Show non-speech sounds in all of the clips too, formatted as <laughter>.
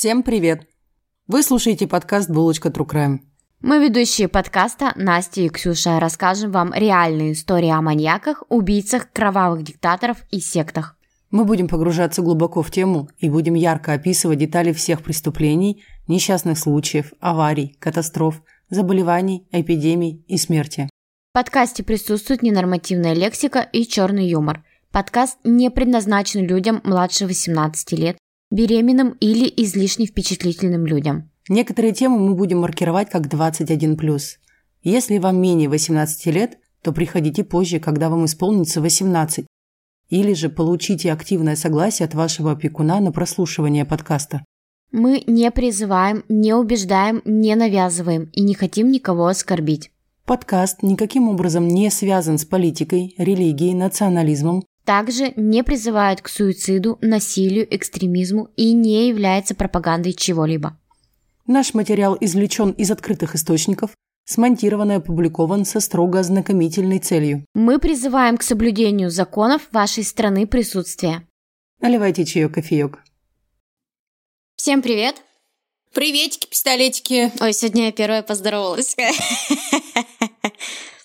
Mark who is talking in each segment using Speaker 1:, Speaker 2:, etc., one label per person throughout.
Speaker 1: Всем привет! Вы слушаете подкаст «Булочка True Crime».
Speaker 2: Мы ведущие подкаста Настя и Ксюша расскажем вам реальные истории о маньяках, убийцах, кровавых диктаторов и сектах.
Speaker 1: Мы будем погружаться глубоко в тему и будем ярко описывать детали всех преступлений, несчастных случаев, аварий, катастроф, заболеваний, эпидемий и смерти.
Speaker 2: В подкасте присутствует ненормативная лексика и черный юмор. Подкаст не предназначен людям младше 18 лет, беременным или излишне впечатлительным людям.
Speaker 1: Некоторые темы мы будем маркировать как 21+. Если вам менее 18 лет, то приходите позже, когда вам исполнится 18. Или же получите активное согласие от вашего опекуна на прослушивание подкаста.
Speaker 2: Мы не призываем, не убеждаем, не навязываем и не хотим никого оскорбить.
Speaker 1: Подкаст никаким образом не связан с политикой, религией, национализмом,
Speaker 2: также не призывает к суициду, насилию, экстремизму и не является пропагандой чего-либо.
Speaker 1: Наш материал извлечен из открытых источников, смонтирован и опубликован со строго ознакомительной целью.
Speaker 2: Мы призываем к соблюдению законов вашей страны присутствия.
Speaker 1: Наливайте чаек, кофеек.
Speaker 2: Всем привет!
Speaker 3: Приветики, пистолетики.
Speaker 2: Ой, сегодня я первая поздоровалась.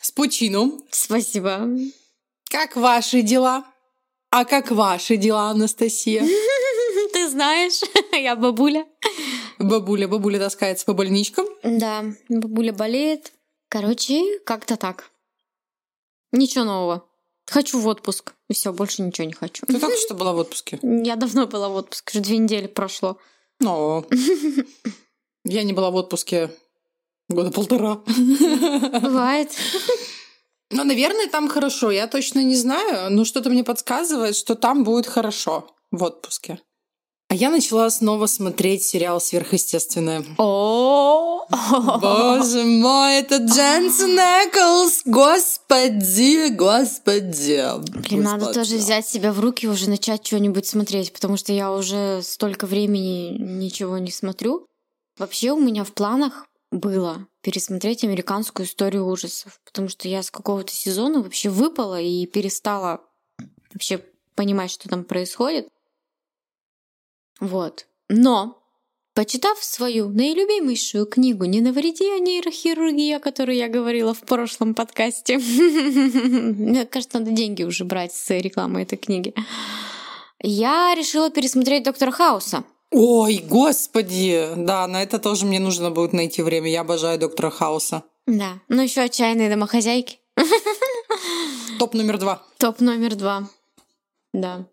Speaker 3: С пучину.
Speaker 2: Спасибо.
Speaker 3: Как ваши дела? А как ваши дела, Анастасия? <laughs>
Speaker 2: Ты знаешь, <laughs> я бабуля.
Speaker 3: Бабуля, бабуля таскается по больничкам.
Speaker 2: Да, бабуля болеет. Короче, как-то так. Ничего нового. Хочу в отпуск. И все, больше ничего не хочу.
Speaker 3: Ты только что была в отпуске? <laughs>
Speaker 2: Я давно была в отпуске, уже две недели прошло.
Speaker 3: Но я не была в отпуске года полтора.
Speaker 2: Бывает.
Speaker 3: Ну, наверное, там хорошо. Я точно не знаю, но что-то мне подсказывает, что там будет хорошо в отпуске. А я начала снова смотреть сериал «Сверхъестественное».
Speaker 2: О,
Speaker 3: Боже мой, это Дженсен Эклс! Господи, господи!
Speaker 2: Блин, надо тоже взять себя в руки и уже начать что-нибудь смотреть, потому что я уже столько времени ничего не смотрю. Вообще у меня в планах было пересмотреть американскую историю ужасов, потому что я с какого-то сезона вообще выпала и перестала вообще понимать, что там происходит. Вот. Но, почитав свою наилюбимейшую книгу «Не навреди о нейрохирургии», о которой я говорила в прошлом подкасте, <laughs> мне кажется, надо деньги уже брать с рекламы этой книги, я решила пересмотреть «Доктора Хауса».
Speaker 3: Ой, господи! Да, на это тоже мне нужно будет найти время. Я обожаю доктора Хауса.
Speaker 2: Да, ну еще отчаянные домохозяйки. <laughs>
Speaker 3: Топ номер два.
Speaker 2: Топ номер два. Да.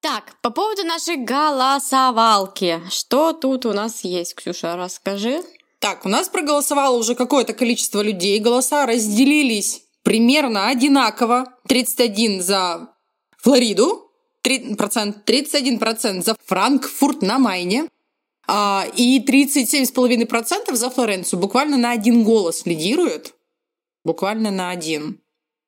Speaker 2: Так, по поводу нашей голосовалки. Что тут у нас есть, Ксюша, расскажи.
Speaker 3: Так, у нас проголосовало уже какое-то количество людей. Голоса разделились примерно одинаково. 31 за Флориду, 3%, 31% за Франкфурт на Майне а, и 37,5% за Флоренцию. Буквально на один голос лидирует. Буквально на один.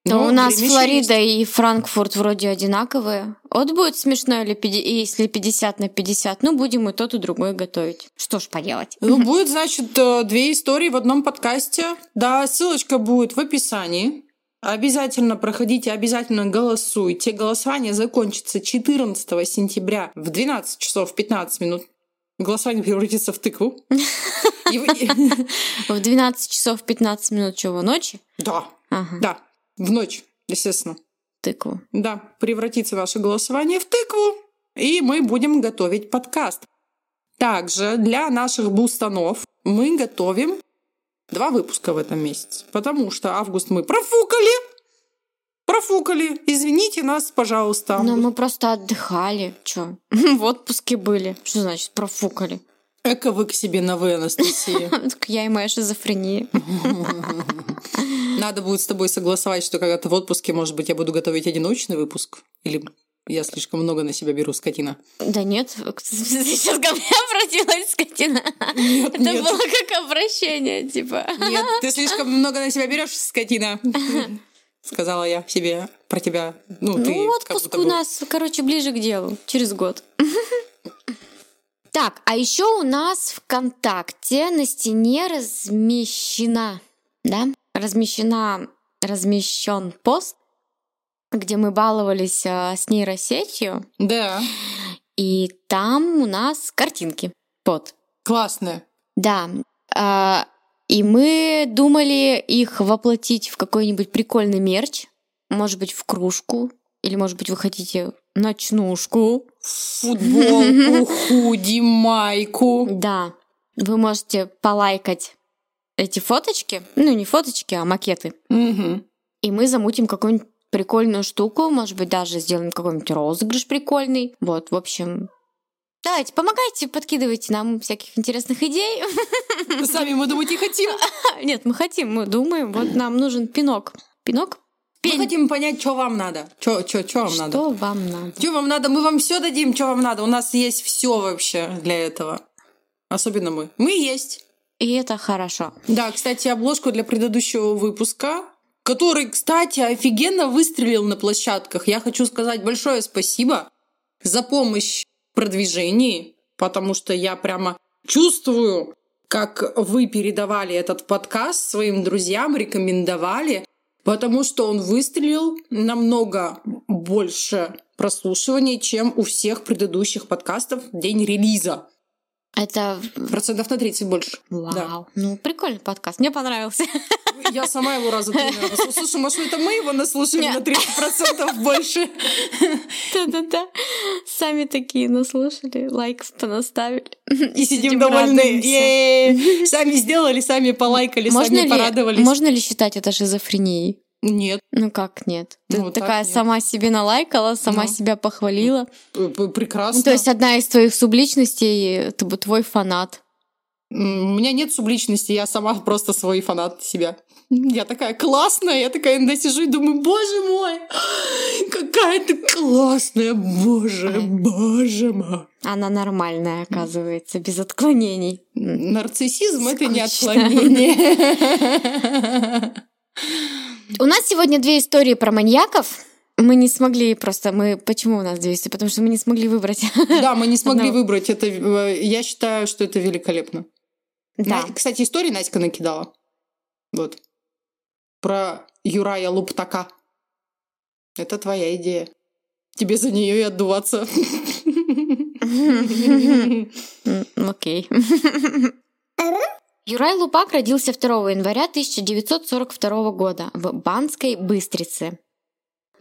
Speaker 2: То ну, у нас Флорида есть. и Франкфурт вроде одинаковые. Вот будет смешно, если 50 на 50. Ну, будем и тот, и другой готовить. Что ж поделать.
Speaker 3: Ну, <laughs> будет, значит, э, две истории в одном подкасте. Да, ссылочка будет в описании. Обязательно проходите, обязательно голосуйте. Голосование закончится 14 сентября в 12 часов 15 минут. Голосование превратится в тыкву.
Speaker 2: В 12 часов 15 минут чего, ночи?
Speaker 3: Да, да. В ночь, естественно.
Speaker 2: Тыкву.
Speaker 3: Да, превратится ваше голосование в тыкву, и мы будем готовить подкаст. Также для наших бустанов мы готовим два выпуска в этом месяце, потому что август мы профукали. Профукали. Извините нас, пожалуйста.
Speaker 2: Но мы просто отдыхали. Чё? <laughs> В отпуске были. Что значит профукали?
Speaker 3: Эко вы к себе на вы, Анастасия. <laughs>
Speaker 2: Я и моя шизофрения. <laughs>
Speaker 3: Надо будет с тобой согласовать, что когда ты в отпуске, может быть, я буду готовить одиночный выпуск. Или я слишком много на себя беру, скотина.
Speaker 2: Да нет, <laughs> сейчас ко мне <laughs> обратилась скотина.
Speaker 3: Нет,
Speaker 2: Это
Speaker 3: нет.
Speaker 2: было как обращение, типа.
Speaker 3: Нет, ты слишком много на себя берешь, скотина. <laughs> Сказала я себе про тебя. Ну, ты
Speaker 2: Ну,
Speaker 3: как
Speaker 2: отпуск
Speaker 3: будто
Speaker 2: у нас, короче, ближе к делу, через год. Так, а еще у нас ВКонтакте на стене размещена, да, размещена, размещен пост, где мы баловались а, с нейросетью,
Speaker 3: Да.
Speaker 2: и там у нас картинки. Вот.
Speaker 3: Классная.
Speaker 2: Да. А, и мы думали их воплотить в какой-нибудь прикольный мерч. Может быть, в кружку. Или, может быть, вы хотите ночнушку.
Speaker 3: Футболку, <laughs> худи, майку.
Speaker 2: Да. Вы можете полайкать эти фоточки. Ну, не фоточки, а макеты.
Speaker 3: Мгм.
Speaker 2: И мы замутим какую-нибудь прикольную штуку. Может быть, даже сделаем какой-нибудь розыгрыш прикольный. Вот, в общем... Давайте, помогайте, подкидывайте нам всяких интересных идей.
Speaker 3: Сами мы думать не хотим. <laughs>
Speaker 2: Нет, мы хотим, мы думаем, вот нам нужен пинок. Пинок?
Speaker 3: Мы
Speaker 2: Пень.
Speaker 3: хотим понять, что вам надо. Что вам надо?
Speaker 2: Что вам надо?
Speaker 3: Что вам надо? Мы вам все дадим, что вам надо. У нас есть все вообще для этого. Особенно мы. Мы есть.
Speaker 2: И это хорошо.
Speaker 3: Да, кстати, обложку для предыдущего выпуска, который, кстати, офигенно выстрелил на площадках. Я хочу сказать большое спасибо за помощь в продвижении, потому что я прямо чувствую, как вы передавали этот подкаст своим друзьям, рекомендовали, потому что он выстрелил намного больше прослушиваний, чем у всех предыдущих подкастов в день релиза.
Speaker 2: Это
Speaker 3: Процентов на 30 больше.
Speaker 2: вау.
Speaker 3: Да.
Speaker 2: Ну, прикольный подкаст. Мне понравился.
Speaker 3: Я сама его раза три наверное. Слушай, может, это мы его наслушали
Speaker 2: Нет.
Speaker 3: на 30% больше?
Speaker 2: Да-да-да. Сами такие наслушали, лайков понаставили.
Speaker 3: И сидим довольны.
Speaker 2: радуемся.
Speaker 3: Е-е-е. Сами сделали, сами полайкали,
Speaker 2: Можно
Speaker 3: сами
Speaker 2: ли,
Speaker 3: порадовались.
Speaker 2: можно ли считать это шизофренией?
Speaker 3: Нет,
Speaker 2: Ну как нет? Ты
Speaker 3: Ну, так
Speaker 2: такая
Speaker 3: нет.
Speaker 2: сама себе налайкала, сама
Speaker 3: Ну.
Speaker 2: себя похвалила.
Speaker 3: прекрасно.
Speaker 2: Ну, то есть одна из твоих субличностей т- твой фанат.
Speaker 3: У меня нет субличности, я сама просто свой фанат себя. Я такая классная, я такая иногда сижу и думаю, боже мой, какая ты классная, боже, боже мой.
Speaker 2: Она нормальная, оказывается, без отклонений.
Speaker 3: Нарциссизм — это не отклонение. <laughs>
Speaker 2: У нас сегодня две истории про маньяков. Мы не смогли просто... Мы... Почему у нас две истории? Потому что мы не смогли выбрать.
Speaker 3: Да, мы не смогли
Speaker 2: Одного.
Speaker 3: выбрать это. э, Я считаю, что это великолепно.
Speaker 2: Да.
Speaker 3: На- Кстати, историю Наська накидала. Вот. Про Юрая Луптака. Это твоя идея. Тебе за нее и отдуваться.
Speaker 2: Окей. Юрай Лупак родился 2 января 1942 года в Банской Быстрице.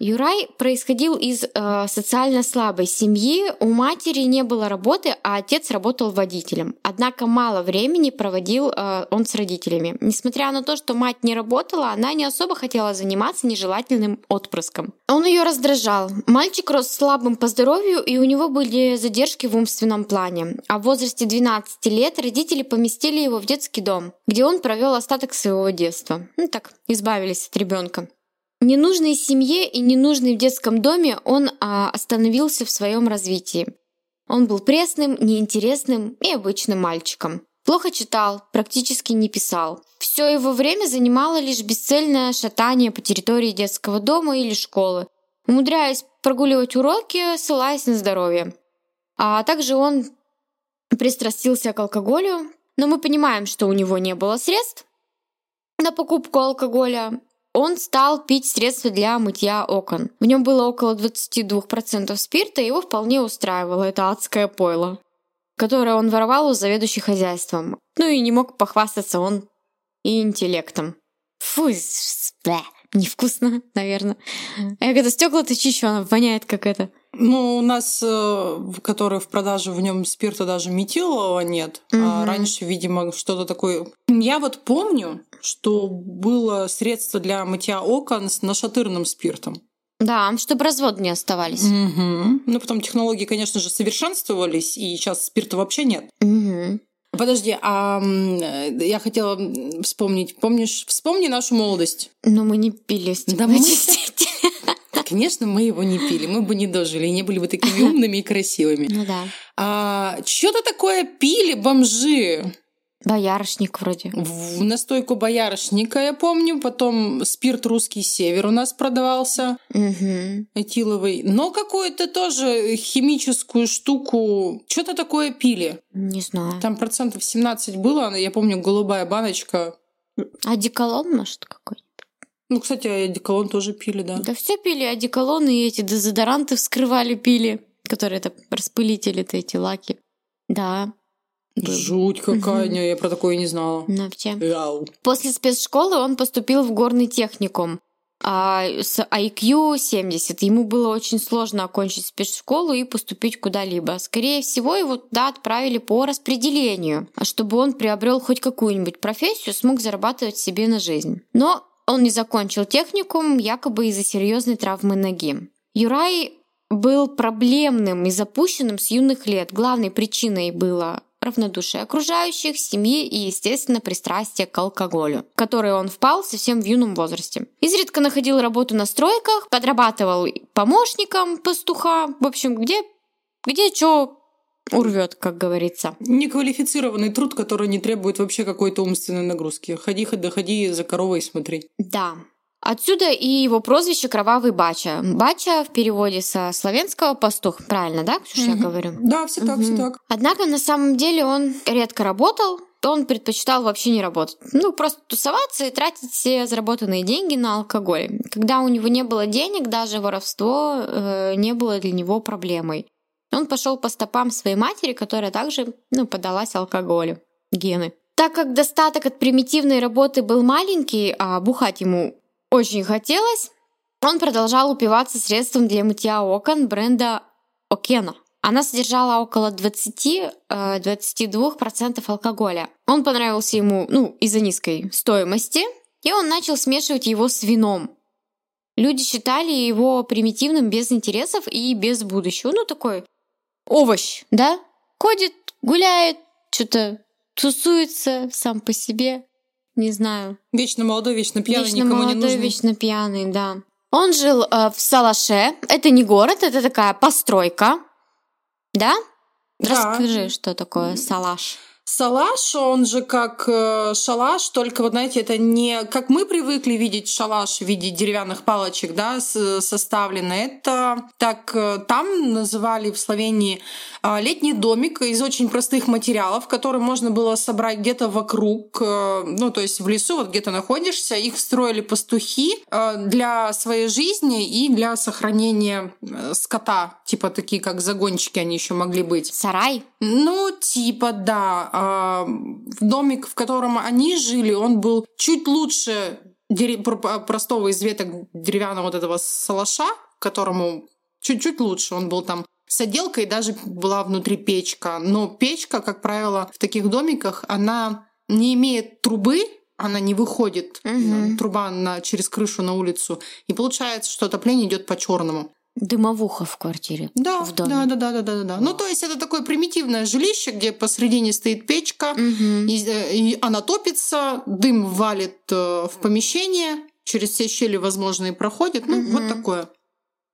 Speaker 2: Юрай происходил из э, социально слабой семьи. У матери не было работы, а отец работал водителем. Однако мало времени проводил э, он с родителями. Несмотря на то, что мать не работала, она не особо хотела заниматься нежелательным отпрыском. Он ее раздражал. Мальчик рос слабым по здоровью, и у него были задержки в умственном плане. А в возрасте 12 лет родители поместили его в детский дом, где он провел остаток своего детства. Ну так, избавились от ребенка. Ненужный семье и ненужный в детском доме, он а, остановился в своем развитии. Он был пресным, неинтересным и обычным мальчиком. Плохо читал, практически не писал. Все его время занимало лишь бесцельное шатание по территории детского дома или школы, умудряясь прогуливать уроки, ссылаясь на здоровье. А также он пристрастился к алкоголю, но мы понимаем, что у него не было средств на покупку алкоголя, он стал пить средства для мытья окон. В нем было около 22% спирта, и его вполне устраивало это адское пойло, которое он воровал у заведующих хозяйством. Ну и не мог похвастаться он и интеллектом. Фу, бля, невкусно, <laughs> наверное. Я когда стекла-то чищу, она воняет как это.
Speaker 3: Ну, у нас, э, который в продаже, в нем спирта даже метилового нет. А
Speaker 2: Мгм.
Speaker 3: раньше, видимо, что-то такое. Я вот помню, что было средство для мытья окон с нашатырным спиртом.
Speaker 2: Да, чтобы разводы не оставались.
Speaker 3: Мгм. Ну, потом технологии, конечно же, совершенствовались, и сейчас спирта вообще нет.
Speaker 2: Мгм.
Speaker 3: Подожди, а э, я хотела вспомнить. Помнишь, вспомни нашу молодость.
Speaker 2: Но мы не пили
Speaker 3: Да мы-
Speaker 2: стеклоочиститель. <laughs>
Speaker 3: Конечно, мы его не пили, мы бы не дожили, не были бы такими умными и красивыми.
Speaker 2: Ну да.
Speaker 3: А что-то такое пили бомжи.
Speaker 2: Боярышник вроде.
Speaker 3: В настойку боярышника, я помню. Потом спирт «Русский север» у нас продавался,
Speaker 2: Мгм.
Speaker 3: этиловый. Но какую-то тоже химическую штуку. Что-то такое пили.
Speaker 2: Не знаю.
Speaker 3: Там процентов 17 было, я помню, голубая баночка.
Speaker 2: Одеколон, может, какой?
Speaker 3: Ну, кстати, одеколон тоже пили, да.
Speaker 2: Да все пили одеколоны и эти дезодоранты вскрывали, пили, которые это распылители-то, эти лаки. Да. Был.
Speaker 3: Жуть какая, не, я про такое не знала.
Speaker 2: Ну, вообще.
Speaker 3: Яу.
Speaker 2: После спецшколы он поступил в горный техникум. А с IQ 70 ему было очень сложно окончить спецшколу и поступить куда-либо. Скорее всего, его туда отправили по распределению, а чтобы он приобрел хоть какую-нибудь профессию, смог зарабатывать себе на жизнь. Но он не закончил техникум, якобы из-за серьезной травмы ноги. Юрай был проблемным и запущенным с юных лет. Главной причиной было равнодушие окружающих, семьи и, естественно, пристрастие к алкоголю, в которое он впал совсем в юном возрасте. Изредка находил работу на стройках, подрабатывал помощником пастуха, в общем, где, где что урвет, как говорится.
Speaker 3: Неквалифицированный труд, который не требует вообще какой-то умственной нагрузки. Ходи, ходи, ходи за коровой и смотри.
Speaker 2: Да, Отсюда и его прозвище Кровавый Бача. Бача в переводе со славянского пастух. Правильно, да, Ксюша, я говорю?
Speaker 3: Да, все так, все так.
Speaker 2: Однако на самом деле он редко работал, он предпочитал вообще не работать. Ну, просто тусоваться и тратить все заработанные деньги на алкоголь. Когда у него не было денег, даже воровство э, не было для него проблемой. Он пошел по стопам своей матери, которая также ну, подалась алкоголю. Гены. Так как достаток от примитивной работы был маленький, а бухать ему очень хотелось, он продолжал упиваться средством для мытья окон бренда Окена. Она содержала около 20-22% э, алкоголя. Он понравился ему ну, из-за низкой стоимости, и он начал смешивать его с вином. Люди считали его примитивным без интересов и без будущего. Ну, такой овощ, да? Ходит, гуляет, что-то тусуется сам по себе не знаю.
Speaker 3: Вечно молодой, вечно пьяный,
Speaker 2: вечно
Speaker 3: никому
Speaker 2: молодой,
Speaker 3: не нужен.
Speaker 2: вечно пьяный, да. Он жил э, в Салаше. Это не город, это такая постройка. Да?
Speaker 3: Да.
Speaker 2: Расскажи, что такое Салаш.
Speaker 3: Салаш, он же как э, шалаш, только вот знаете, это не как мы привыкли видеть шалаш в виде деревянных палочек, да, с, составлено. Это так э, там называли в Словении э, летний домик из очень простых материалов, которые можно было собрать где-то вокруг, э, ну то есть в лесу, вот где-то находишься. Их строили пастухи для своей жизни и для сохранения скота, типа такие как загончики они еще могли быть.
Speaker 2: Сарай?
Speaker 3: Ну, типа, да. А, домик, в котором они жили, он был чуть лучше пр- простого из веток деревянного вот этого салаша, которому чуть-чуть лучше. Он был там с отделкой, даже была внутри печка. Но печка, как правило, в таких домиках, она не имеет трубы, она не выходит,
Speaker 2: Мгм.
Speaker 3: труба на, через крышу на улицу. И получается, что отопление идет по черному.
Speaker 2: Дымовуха в квартире.
Speaker 3: Да,
Speaker 2: В доме.
Speaker 3: да, да, да, да, да, да. Ну, то есть это такое примитивное жилище, где посредине стоит печка,
Speaker 2: Мгм.
Speaker 3: и, э, и она топится, дым валит э, в помещение, через все щели возможные проходит. Ну,
Speaker 2: Мгм.
Speaker 3: вот такое.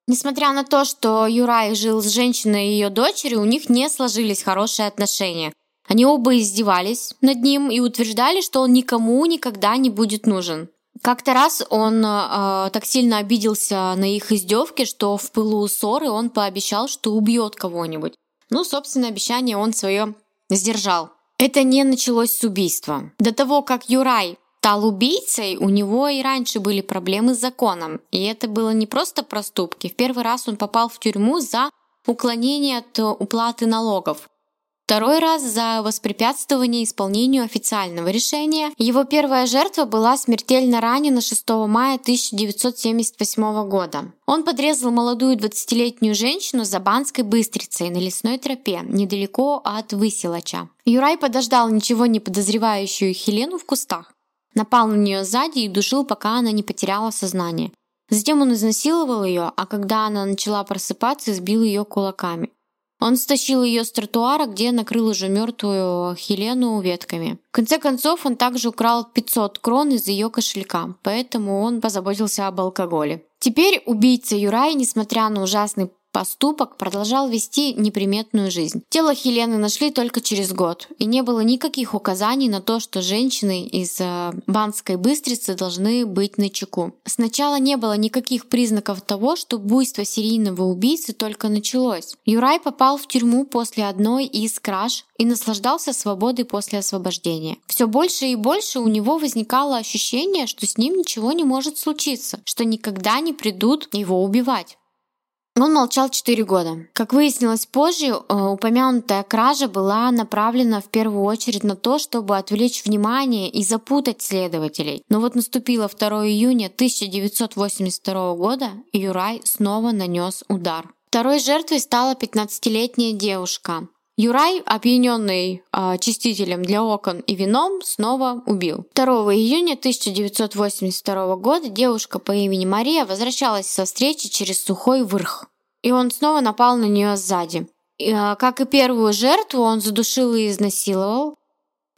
Speaker 2: Несмотря на то, что Юрай жил с женщиной и ее дочерью, у них не сложились хорошие отношения. Они оба издевались над ним и утверждали, что он никому никогда не будет нужен. Как-то раз он э, так сильно обиделся на их издевки, что в пылу ссоры он пообещал, что убьет кого-нибудь. Ну, собственно, обещание он свое сдержал. Это не началось с убийства. До того, как Юрай стал убийцей, у него и раньше были проблемы с законом. И это было не просто проступки. В первый раз он попал в тюрьму за уклонение от э, уплаты налогов. Второй раз за воспрепятствование исполнению официального решения. Его первая жертва была смертельно ранена 6 мая 1978 года. Он подрезал молодую 20-летнюю женщину за Банской Быстрицей на лесной тропе, недалеко от Высилача. Юрай подождал ничего не подозревающую Хелену в кустах. Напал на нее сзади и душил, пока она не потеряла сознание. Затем он изнасиловал ее, а когда она начала просыпаться, избил ее кулаками. Он стащил ее с тротуара, где накрыл уже мертвую Хелену ветками. В конце концов, он также украл 500 крон из ее кошелька, поэтому он позаботился об алкоголе. Теперь убийца Юрай, несмотря на ужасный поступок, продолжал вести неприметную жизнь. Тело Хелены нашли только через год, и не было никаких указаний на то, что женщины из э, Банской Быстрицы должны быть на чеку. Сначала не было никаких признаков того, что буйство серийного убийцы только началось. Юрай попал в тюрьму после одной из краж и наслаждался свободой после освобождения. Все больше и больше у него возникало ощущение, что с ним ничего не может случиться, что никогда не придут его убивать. Он молчал 4 года. Как выяснилось позже, э, упомянутая кража была направлена в первую очередь на то, чтобы отвлечь внимание и запутать следователей. Но вот наступило 2 июня 1982 года, и Юрай снова нанес удар. Второй жертвой стала 15-летняя девушка. Юрай, опьяненный э, чистителем для окон и вином, снова убил. 2 июня 1982 года девушка по имени Мария возвращалась со встречи через сухой вырх. И он снова напал на нее сзади. И, э, как и первую жертву, он задушил и изнасиловал.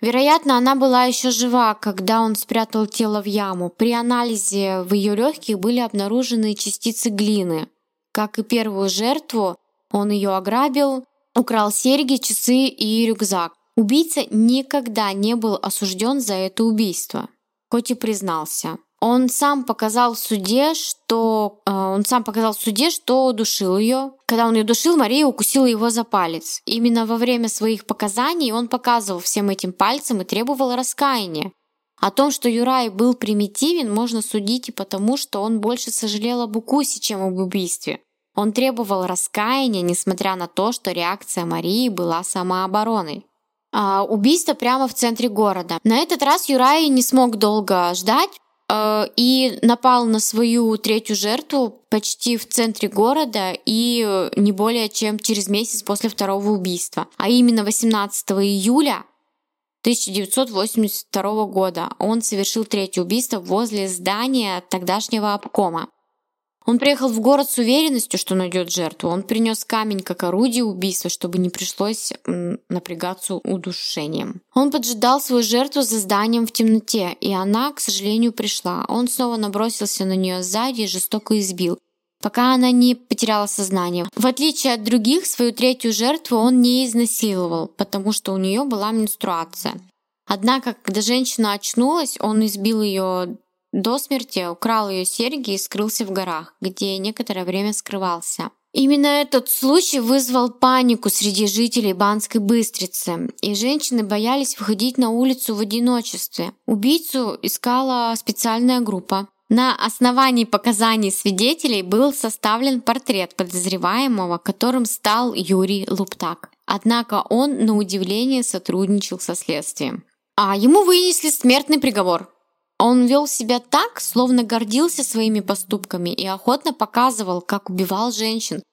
Speaker 2: Вероятно, она была еще жива, когда он спрятал тело в яму. При анализе в ее легких были обнаружены частицы глины. Как и первую жертву, он ее ограбил, украл серьги, часы и рюкзак. Убийца никогда не был осужден за это убийство, хоть и признался. Он сам показал в суде, что э, он сам показал в суде, что душил ее. Когда он ее душил, Мария укусила его за палец. Именно во время своих показаний он показывал всем этим пальцем и требовал раскаяния. О том, что Юрай был примитивен, можно судить и потому, что он больше сожалел об укусе, чем об убийстве. Он требовал раскаяния, несмотря на то, что реакция Марии была самообороной. А, убийство прямо в центре города. На этот раз Юрай не смог долго ждать э, и напал на свою третью жертву почти в центре города и не более чем через месяц после второго убийства. А именно 18 июля 1982 года он совершил третье убийство возле здания тогдашнего обкома. Он приехал в город с уверенностью, что найдет жертву. Он принес камень как орудие убийства, чтобы не пришлось напрягаться удушением. Он поджидал свою жертву за зданием в темноте, и она, к сожалению, пришла. Он снова набросился на нее сзади и жестоко избил пока она не потеряла сознание. В отличие от других, свою третью жертву он не изнасиловал, потому что у нее была менструация. Однако, когда женщина очнулась, он избил ее до смерти украл ее серьги и скрылся в горах, где некоторое время скрывался. Именно этот случай вызвал панику среди жителей Банской Быстрицы, и женщины боялись выходить на улицу в одиночестве. Убийцу искала специальная группа. На основании показаний свидетелей был составлен портрет подозреваемого, которым стал Юрий Луптак. Однако он, на удивление, сотрудничал со следствием. А ему вынесли смертный приговор. Он вел себя так, словно гордился своими поступками и охотно показывал, как убивал женщин,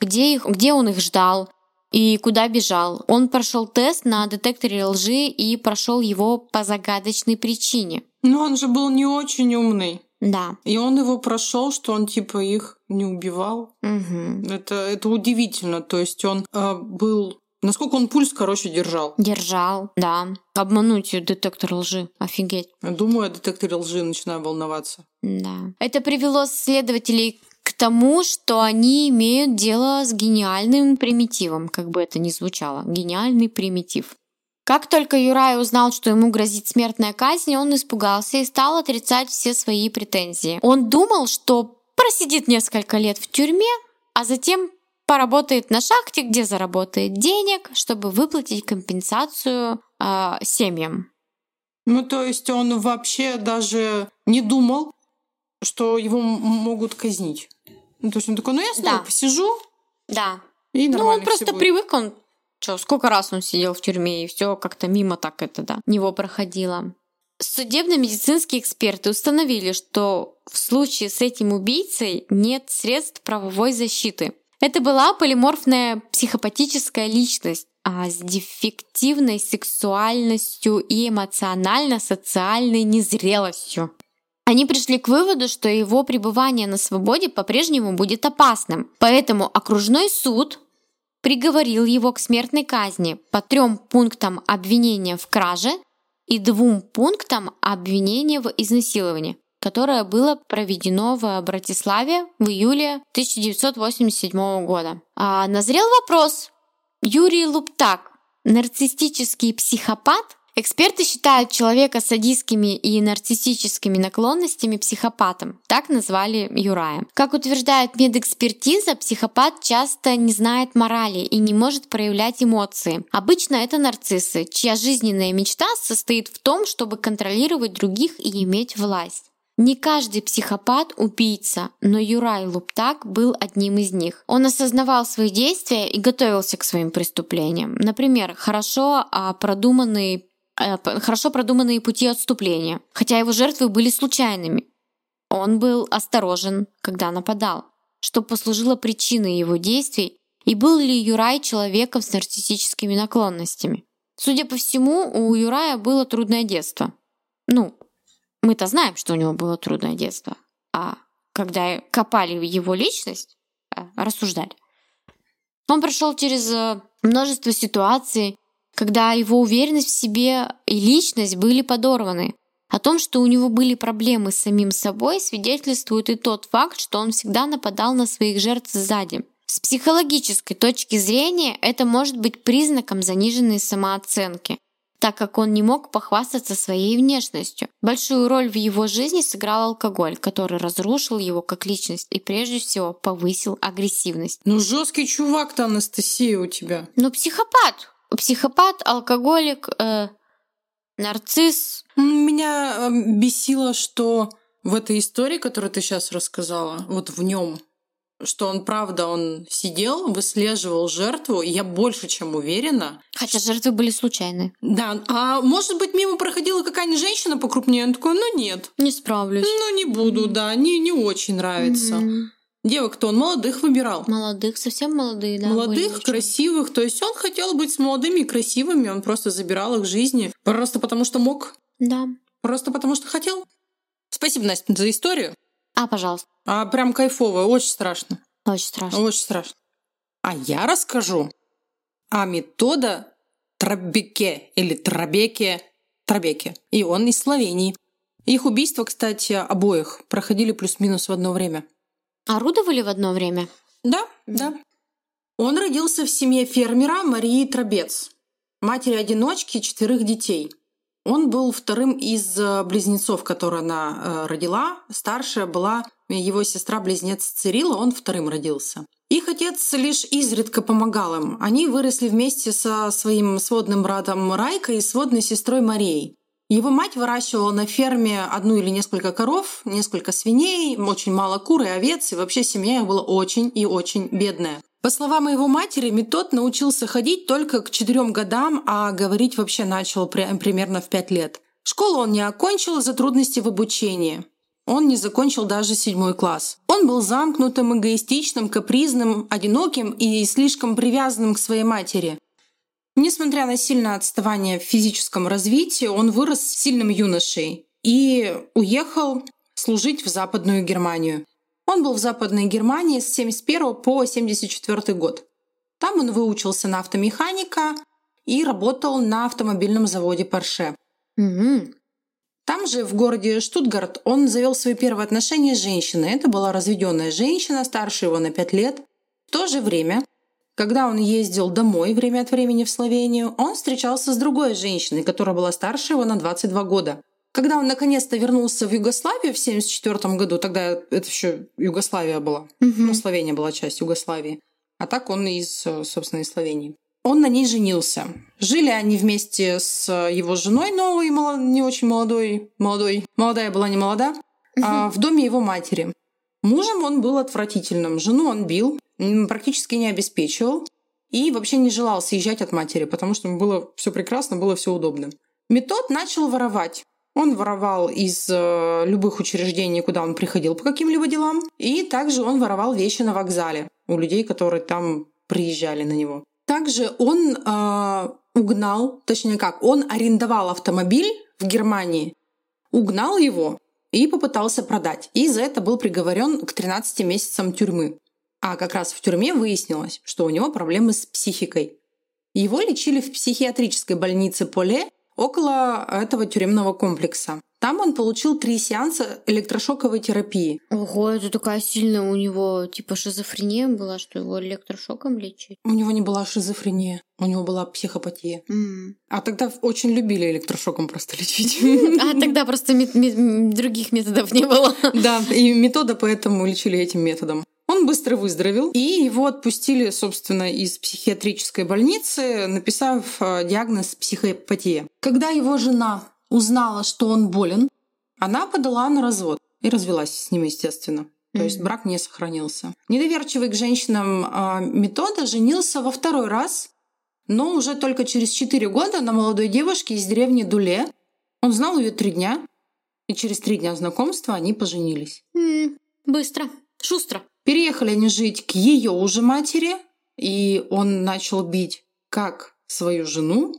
Speaker 2: где, их, где он их ждал и куда бежал. Он прошел тест на детекторе лжи и прошел его по загадочной причине.
Speaker 3: Но он же был не очень умный.
Speaker 2: Да.
Speaker 3: И он его прошел, что он типа их не убивал.
Speaker 2: Угу.
Speaker 3: Это, это удивительно. То есть он э, был Насколько он пульс, короче, держал?
Speaker 2: Держал, да. Обмануть детектор лжи. Офигеть.
Speaker 3: Думаю, о детекторе лжи начинаю волноваться.
Speaker 2: Да. Это привело следователей к тому, что они имеют дело с гениальным примитивом, как бы это ни звучало. Гениальный примитив. Как только Юрай узнал, что ему грозит смертная казнь, он испугался и стал отрицать все свои претензии. Он думал, что просидит несколько лет в тюрьме, а затем поработает на шахте, где заработает денег, чтобы выплатить компенсацию э, семьям.
Speaker 3: Ну, то есть он вообще даже не думал, что его могут казнить. Ну, то есть он такой, ну я снова да. посижу.
Speaker 2: Да.
Speaker 3: И
Speaker 2: ну, он просто
Speaker 3: будет.
Speaker 2: привык, он что, сколько раз он сидел в тюрьме, и все как-то мимо так это, да, него проходило. Судебно-медицинские эксперты установили, что в случае с этим убийцей нет средств правовой защиты. Это была полиморфная психопатическая личность а с дефективной сексуальностью и эмоционально-социальной незрелостью. Они пришли к выводу, что его пребывание на свободе по-прежнему будет опасным. Поэтому окружной суд приговорил его к смертной казни по трем пунктам обвинения в краже и двум пунктам обвинения в изнасиловании которое было проведено в Братиславе в июле 1987 года. А назрел вопрос. Юрий Луптак, нарциссический психопат, Эксперты считают человека с садистскими и нарциссическими наклонностями психопатом. Так назвали Юрая. Как утверждает медэкспертиза, психопат часто не знает морали и не может проявлять эмоции. Обычно это нарциссы, чья жизненная мечта состоит в том, чтобы контролировать других и иметь власть. Не каждый психопат – убийца, но Юрай Луптак был одним из них. Он осознавал свои действия и готовился к своим преступлениям. Например, хорошо а, продуманные, э, хорошо продуманные пути отступления, хотя его жертвы были случайными. Он был осторожен, когда нападал, что послужило причиной его действий, и был ли Юрай человеком с нарциссическими наклонностями. Судя по всему, у Юрая было трудное детство. Ну, мы-то знаем, что у него было трудное детство. А когда копали его личность, э, рассуждали. Он прошел через э, множество ситуаций, когда его уверенность в себе и личность были подорваны. О том, что у него были проблемы с самим собой, свидетельствует и тот факт, что он всегда нападал на своих жертв сзади. С психологической точки зрения это может быть признаком заниженной самооценки, так как он не мог похвастаться своей внешностью. Большую роль в его жизни сыграл алкоголь, который разрушил его как личность и прежде всего повысил агрессивность.
Speaker 3: Ну жесткий чувак-то, Анастасия, у тебя.
Speaker 2: Ну психопат. Психопат, алкоголик, э, нарцисс.
Speaker 3: Меня э, бесило, что в этой истории, которую ты сейчас рассказала, вот в нем что он, правда, он сидел, выслеживал жертву, и я больше чем уверена.
Speaker 2: Хотя жертвы были случайные.
Speaker 3: Да, а может быть, мимо проходила какая-нибудь женщина покрупнее, он такой, ну нет.
Speaker 2: Не справлюсь.
Speaker 3: Ну не буду, да, не, не очень нравится. Угу. Девок-то он молодых выбирал.
Speaker 2: Молодых, совсем молодые, да.
Speaker 3: Молодых, красивых. То есть он хотел быть с молодыми и красивыми, он просто забирал их жизни. Просто потому что мог.
Speaker 2: Да.
Speaker 3: Просто потому что хотел. Спасибо, Настя, за историю.
Speaker 2: А, пожалуйста.
Speaker 3: А прям кайфово, очень страшно.
Speaker 2: Очень страшно.
Speaker 3: Очень страшно. А я расскажу о метода Трабеке или Трабеке, Трабеке. И он из Словении. Их убийства, кстати, обоих проходили плюс-минус в одно время.
Speaker 2: Орудовали в одно время?
Speaker 3: Да, да. Он родился в семье фермера Марии Трабец, матери-одиночки четверых детей – он был вторым из э, близнецов, которые она э, родила. Старшая была его сестра-близнец Цирила, он вторым родился. Их отец лишь изредка помогал им. Они выросли вместе со своим сводным братом Райкой и сводной сестрой Марией. Его мать выращивала на ферме одну или несколько коров, несколько свиней, очень мало кур и овец, и вообще семья их была очень и очень бедная. По словам его матери, Метод научился ходить только к четырем годам, а говорить вообще начал примерно в пять лет. Школу он не окончил из-за трудностей в обучении. Он не закончил даже седьмой класс. Он был замкнутым, эгоистичным, капризным, одиноким и слишком привязанным к своей матери. Несмотря на сильное отставание в физическом развитии, он вырос сильным юношей и уехал служить в Западную Германию. Он был в Западной Германии с 71 по 74 год. Там он выучился на автомеханика и работал на автомобильном заводе Porsche.
Speaker 2: Угу.
Speaker 3: Там же, в городе Штутгарт, он завел свои первые отношения с женщиной. Это была разведенная женщина, старше его на 5 лет. В то же время, когда он ездил домой время от времени в Словению, он встречался с другой женщиной, которая была старше его на 22 года. Когда он наконец-то вернулся в Югославию в 1974 году, тогда это еще Югославия была,
Speaker 2: угу.
Speaker 3: ну, Словения была часть Югославии, а так он из, собственно, из Словении. Он на ней женился. Жили они вместе с его женой новой, не очень молодой, молодой, молодая была не молода, угу. а в доме его матери. Мужем он был отвратительным, жену он бил, практически не обеспечивал и вообще не желал съезжать от матери, потому что ему было все прекрасно, было все удобно. Метод начал воровать. Он воровал из э, любых учреждений, куда он приходил по каким-либо делам. И также он воровал вещи на вокзале у людей, которые там приезжали на него. Также он э, угнал, точнее как, он арендовал автомобиль в Германии, угнал его и попытался продать. И за это был приговорен к 13 месяцам тюрьмы. А как раз в тюрьме выяснилось, что у него проблемы с психикой. Его лечили в психиатрической больнице Поле около этого тюремного комплекса. Там он получил три сеанса электрошоковой терапии.
Speaker 2: Ого, это такая сильная у него, типа, шизофрения была, что его электрошоком лечить?
Speaker 3: У него не была шизофрения, у него была психопатия.
Speaker 2: Mm.
Speaker 3: А тогда очень любили электрошоком просто лечить. <laughs>
Speaker 2: А тогда просто других методов не было.
Speaker 3: Да, и метода поэтому лечили этим методом. Он быстро выздоровел, и его отпустили, собственно, из психиатрической больницы, написав э, диагноз психопатия. Когда его жена узнала, что он болен, она подала на развод. и развелась с ним, естественно. То есть брак не сохранился. Недоверчивый к женщинам а, метода женился во второй раз, но уже только через 4 года на молодой девушке из деревни Дуле. Он знал ее три дня, и через три дня знакомства они поженились.
Speaker 2: М, Быстро, шустро.
Speaker 3: Переехали они жить к ее уже матери, и он начал бить как свою жену,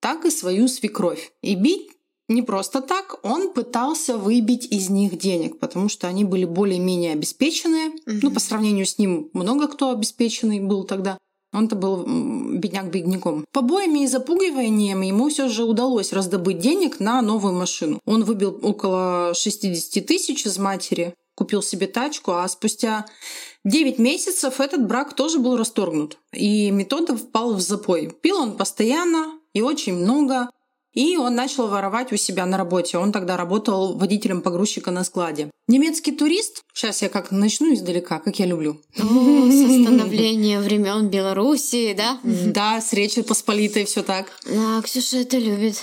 Speaker 3: так и свою свекровь. И бить не просто так, он пытался выбить из них денег, потому что они были более-менее обеспеченные. Ну, по сравнению с ним много кто обеспеченный был тогда. Он-то был бедняк бедняком. Побоями и запугиванием ему все же удалось раздобыть денег на новую машину. Он выбил около 60 тысяч из матери, купил себе тачку, а спустя 9 месяцев этот брак тоже был расторгнут. И метода впал в запой. Пил он постоянно и очень много. И он начал воровать у себя на работе. Он тогда работал водителем погрузчика на складе. Немецкий турист, сейчас я как начну издалека, как я люблю.
Speaker 2: О, со становления времен Белоруссии, да?
Speaker 3: Да, с Речи Посполитой, все так.
Speaker 2: Да, Ксюша это любит.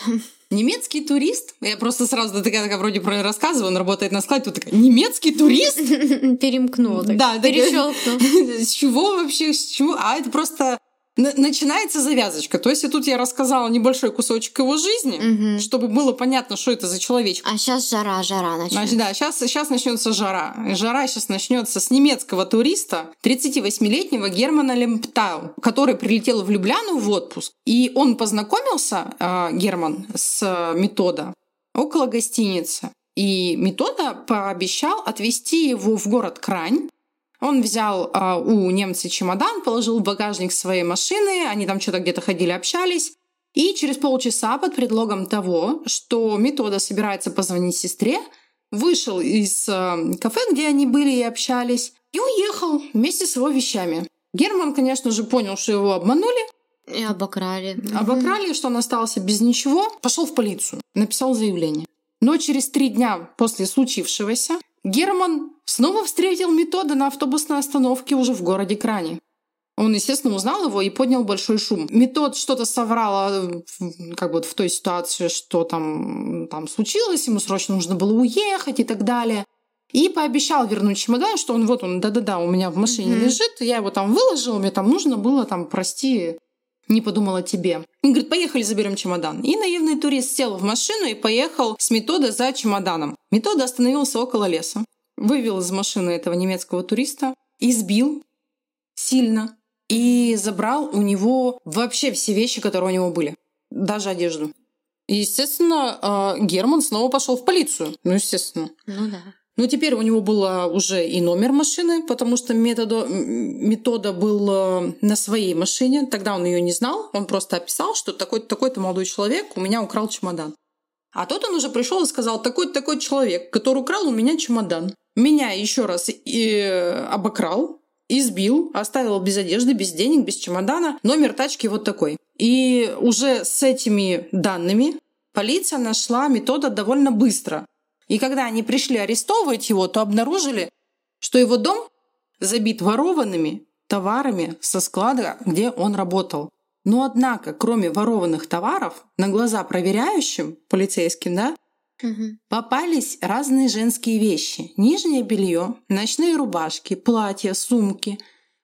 Speaker 3: Немецкий турист, я просто сразу такая, такая вроде про рассказываю, он работает на складе, тут такая, немецкий турист? <laughs>
Speaker 2: Перемкнула. так,
Speaker 3: Да,
Speaker 2: перещелкнула. <laughs>
Speaker 3: С чего вообще, с чего? А это просто начинается завязочка. То есть и тут я рассказала небольшой кусочек его жизни,
Speaker 2: Мгм.
Speaker 3: чтобы было понятно, что это за человечек.
Speaker 2: А сейчас жара, жара
Speaker 3: Значит,
Speaker 2: начнется.
Speaker 3: да, сейчас, сейчас начнется жара. Жара сейчас начнется с немецкого туриста, 38-летнего Германа Лемптау, который прилетел в Любляну в отпуск. И он познакомился, э, Герман, с э, Метода около гостиницы. И Метода пообещал отвезти его в город Крань. Он взял а, у немца чемодан, положил в багажник своей машины, они там что-то где-то ходили, общались. И через полчаса под предлогом того, что Метода собирается позвонить сестре, вышел из э, кафе, где они были и общались, и уехал вместе с его вещами. Герман, конечно же, понял, что его обманули,
Speaker 2: И обокрали.
Speaker 3: обокрали, что он остался без ничего, пошел в полицию, написал заявление. Но через три дня после случившегося Герман снова встретил Метода на автобусной остановке уже в городе Кране. Он, естественно, узнал его и поднял большой шум. Метод что-то соврал в- как бы в той ситуации, что там, там случилось, ему срочно нужно было уехать и так далее. И пообещал вернуть чемодан, что он вот он, да-да-да, у меня в машине
Speaker 2: Мгм.
Speaker 3: лежит, я его там выложил, мне там нужно было, там, прости, не подумал о тебе. И говорит, поехали, заберем чемодан. И наивный турист сел в машину и поехал с Метода за чемоданом. Метода остановился около леса, вывел из машины этого немецкого туриста, избил сильно и забрал у него вообще все вещи, которые у него были, даже одежду. Естественно, э, Герман снова пошел в полицию. Ну, естественно.
Speaker 2: Ну да.
Speaker 3: Но теперь у него был уже и номер машины, потому что метода, м, метода был а, на своей машине. Тогда он ее не знал. Он просто описал, что такой-то такой-то молодой человек у меня украл чемодан. А тут он уже пришел и сказал, такой-то такой человек, который украл у меня чемодан. Меня еще раз и, э, обокрал, избил, оставил без одежды, без денег, без чемодана. Номер тачки вот такой. И уже с этими данными полиция нашла метода довольно быстро. И когда они пришли арестовывать его, то обнаружили, что его дом забит ворованными товарами со склада, где он работал. Но однако, кроме ворованных товаров, на глаза проверяющим, полицейским, да,
Speaker 2: Мгм.
Speaker 3: попались разные женские вещи. Нижнее белье, ночные рубашки, платья, сумки,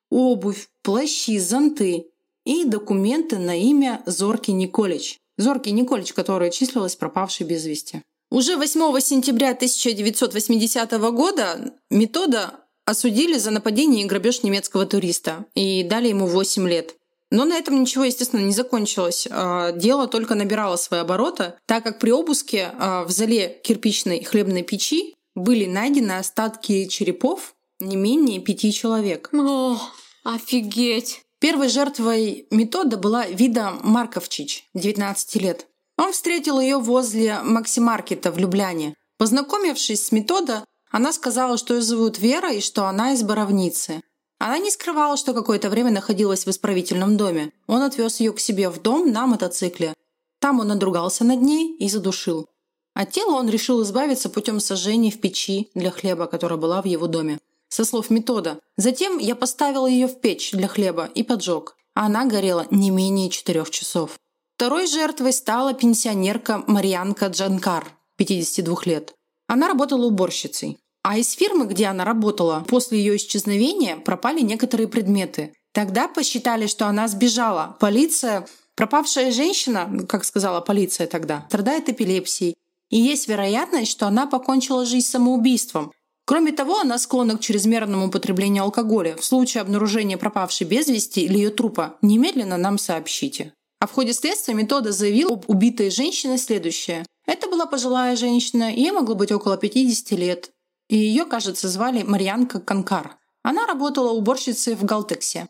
Speaker 3: обувь, плащи, зонты и документы на имя Зорки Николич. Зорки Николич, которая числилась пропавшей без вести. Уже 8 сентября 1980 года Метода осудили за нападение и грабеж немецкого туриста и дали ему 8 лет. Но на этом ничего, естественно, не закончилось. А, Дело только набирало свои обороты, так как при обыске а, в зале кирпичной хлебной печи были найдены остатки черепов не менее пяти человек.
Speaker 2: О, офигеть.
Speaker 3: Первой жертвой метода была Вида Марковчич, 19 лет. Он встретил ее возле Максимаркета в Любляне. Познакомившись с метода, она сказала, что ее зовут Вера и что она из Боровницы. Она не скрывала, что какое-то время находилась в исправительном доме. Он отвез ее к себе в дом на мотоцикле. Там он надругался над ней и задушил. От тела он решил избавиться путем сожжения в печи для хлеба, которая была в его доме. Со слов метода. Затем я поставил ее в печь для хлеба и поджег. Она горела не менее четырех часов. Второй жертвой стала пенсионерка Марьянка Джанкар, 52 лет. Она работала уборщицей. А из фирмы, где она работала, после ее исчезновения пропали некоторые предметы. Тогда посчитали, что она сбежала. Полиция, пропавшая женщина, как сказала полиция тогда, страдает эпилепсией. И есть вероятность, что она покончила жизнь самоубийством. Кроме того, она склонна к чрезмерному употреблению алкоголя. В случае обнаружения пропавшей без вести или ее трупа немедленно нам сообщите. А в ходе следствия Метода заявил об убитой женщине следующее. Это была пожилая женщина, ей могло быть около 50 лет. И ее, кажется, звали Марьянка Канкар. Она работала уборщицей в Галтексе.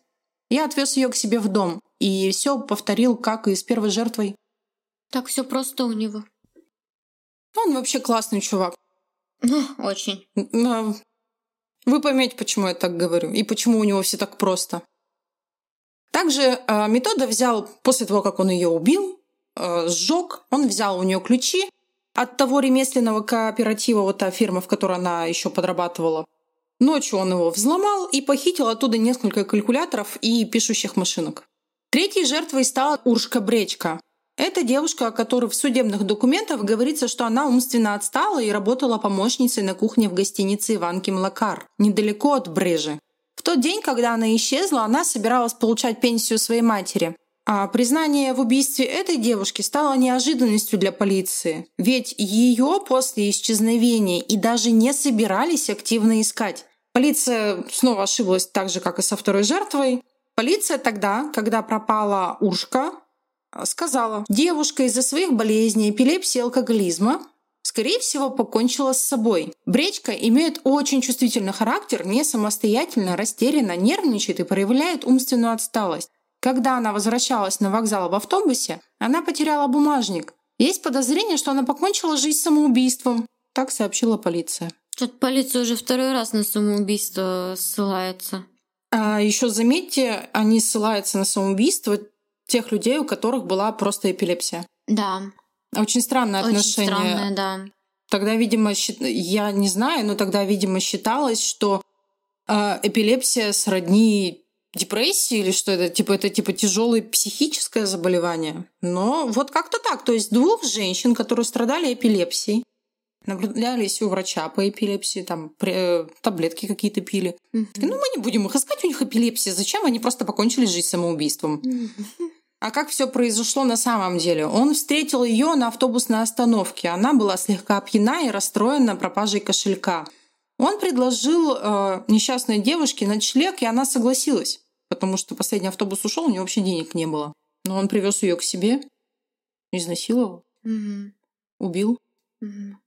Speaker 3: Я отвез ее к себе в дом и все повторил, как и с первой жертвой.
Speaker 2: Так все просто у него.
Speaker 3: Он вообще классный чувак.
Speaker 2: Ну, очень.
Speaker 3: Вы поймете, почему я так говорю и почему у него все так просто. Также э, Метода взял, после того, как он ее убил, э, сжег, он взял у нее ключи от того ремесленного кооператива, вот та фирма, в которой она еще подрабатывала. Ночью он его взломал и похитил оттуда несколько калькуляторов и пишущих машинок. Третьей жертвой стала Уршка Бречка. Это девушка, о которой в судебных документах говорится, что она умственно отстала и работала помощницей на кухне в гостинице Иванки Млакар, недалеко от Брежи. Тот день, когда она исчезла, она собиралась получать пенсию своей матери. А признание в убийстве этой девушки стало неожиданностью для полиции, ведь ее после исчезновения и даже не собирались активно искать. Полиция снова ошиблась так же, как и со второй жертвой. Полиция тогда, когда пропала Уршка, сказала, девушка из-за своих болезней, эпилепсии и алкоголизма скорее всего, покончила с собой. Бречка имеет очень чувствительный характер, не самостоятельно, растерянно, нервничает и проявляет умственную отсталость. Когда она возвращалась на вокзал в автобусе, она потеряла бумажник. Есть подозрение, что она покончила жизнь самоубийством. Так сообщила полиция.
Speaker 2: Тут полиция уже второй раз на самоубийство ссылается.
Speaker 3: А еще заметьте, они ссылаются на самоубийство тех людей, у которых была просто эпилепсия.
Speaker 2: Да.
Speaker 3: Очень странное
Speaker 2: Очень
Speaker 3: отношение.
Speaker 2: странное, да.
Speaker 3: Тогда, видимо, я не знаю, но тогда, видимо, считалось, что э, эпилепсия сродни депрессии или что это, типа это типа тяжелое психическое заболевание. Но вот как-то так. То есть двух женщин, которые страдали эпилепсией, наблюдались у врача по эпилепсии, там пре- таблетки какие-то пили.
Speaker 2: Мгм.
Speaker 3: Ну, мы не будем их искать, у них эпилепсия. Зачем? Они просто покончили жизнь самоубийством. А как все произошло на самом деле? Он встретил ее на автобусной остановке. Она была слегка пьяна и расстроена пропажей кошелька. Он предложил э, несчастной девушке ночлег, и она согласилась, потому что последний автобус ушел, у нее вообще денег не было. Но он привез ее к себе, изнасиловал,
Speaker 2: Мгм.
Speaker 3: убил
Speaker 2: Мгм.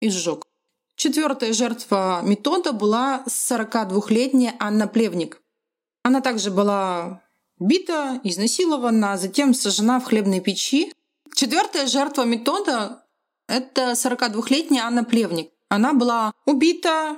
Speaker 3: и сжег. Четвертая жертва метода была 42-летняя Анна Плевник. Она также была бита, изнасилована, затем сожжена в хлебной печи. Четвертая жертва метода — это 42-летняя Анна Плевник. Она была убита,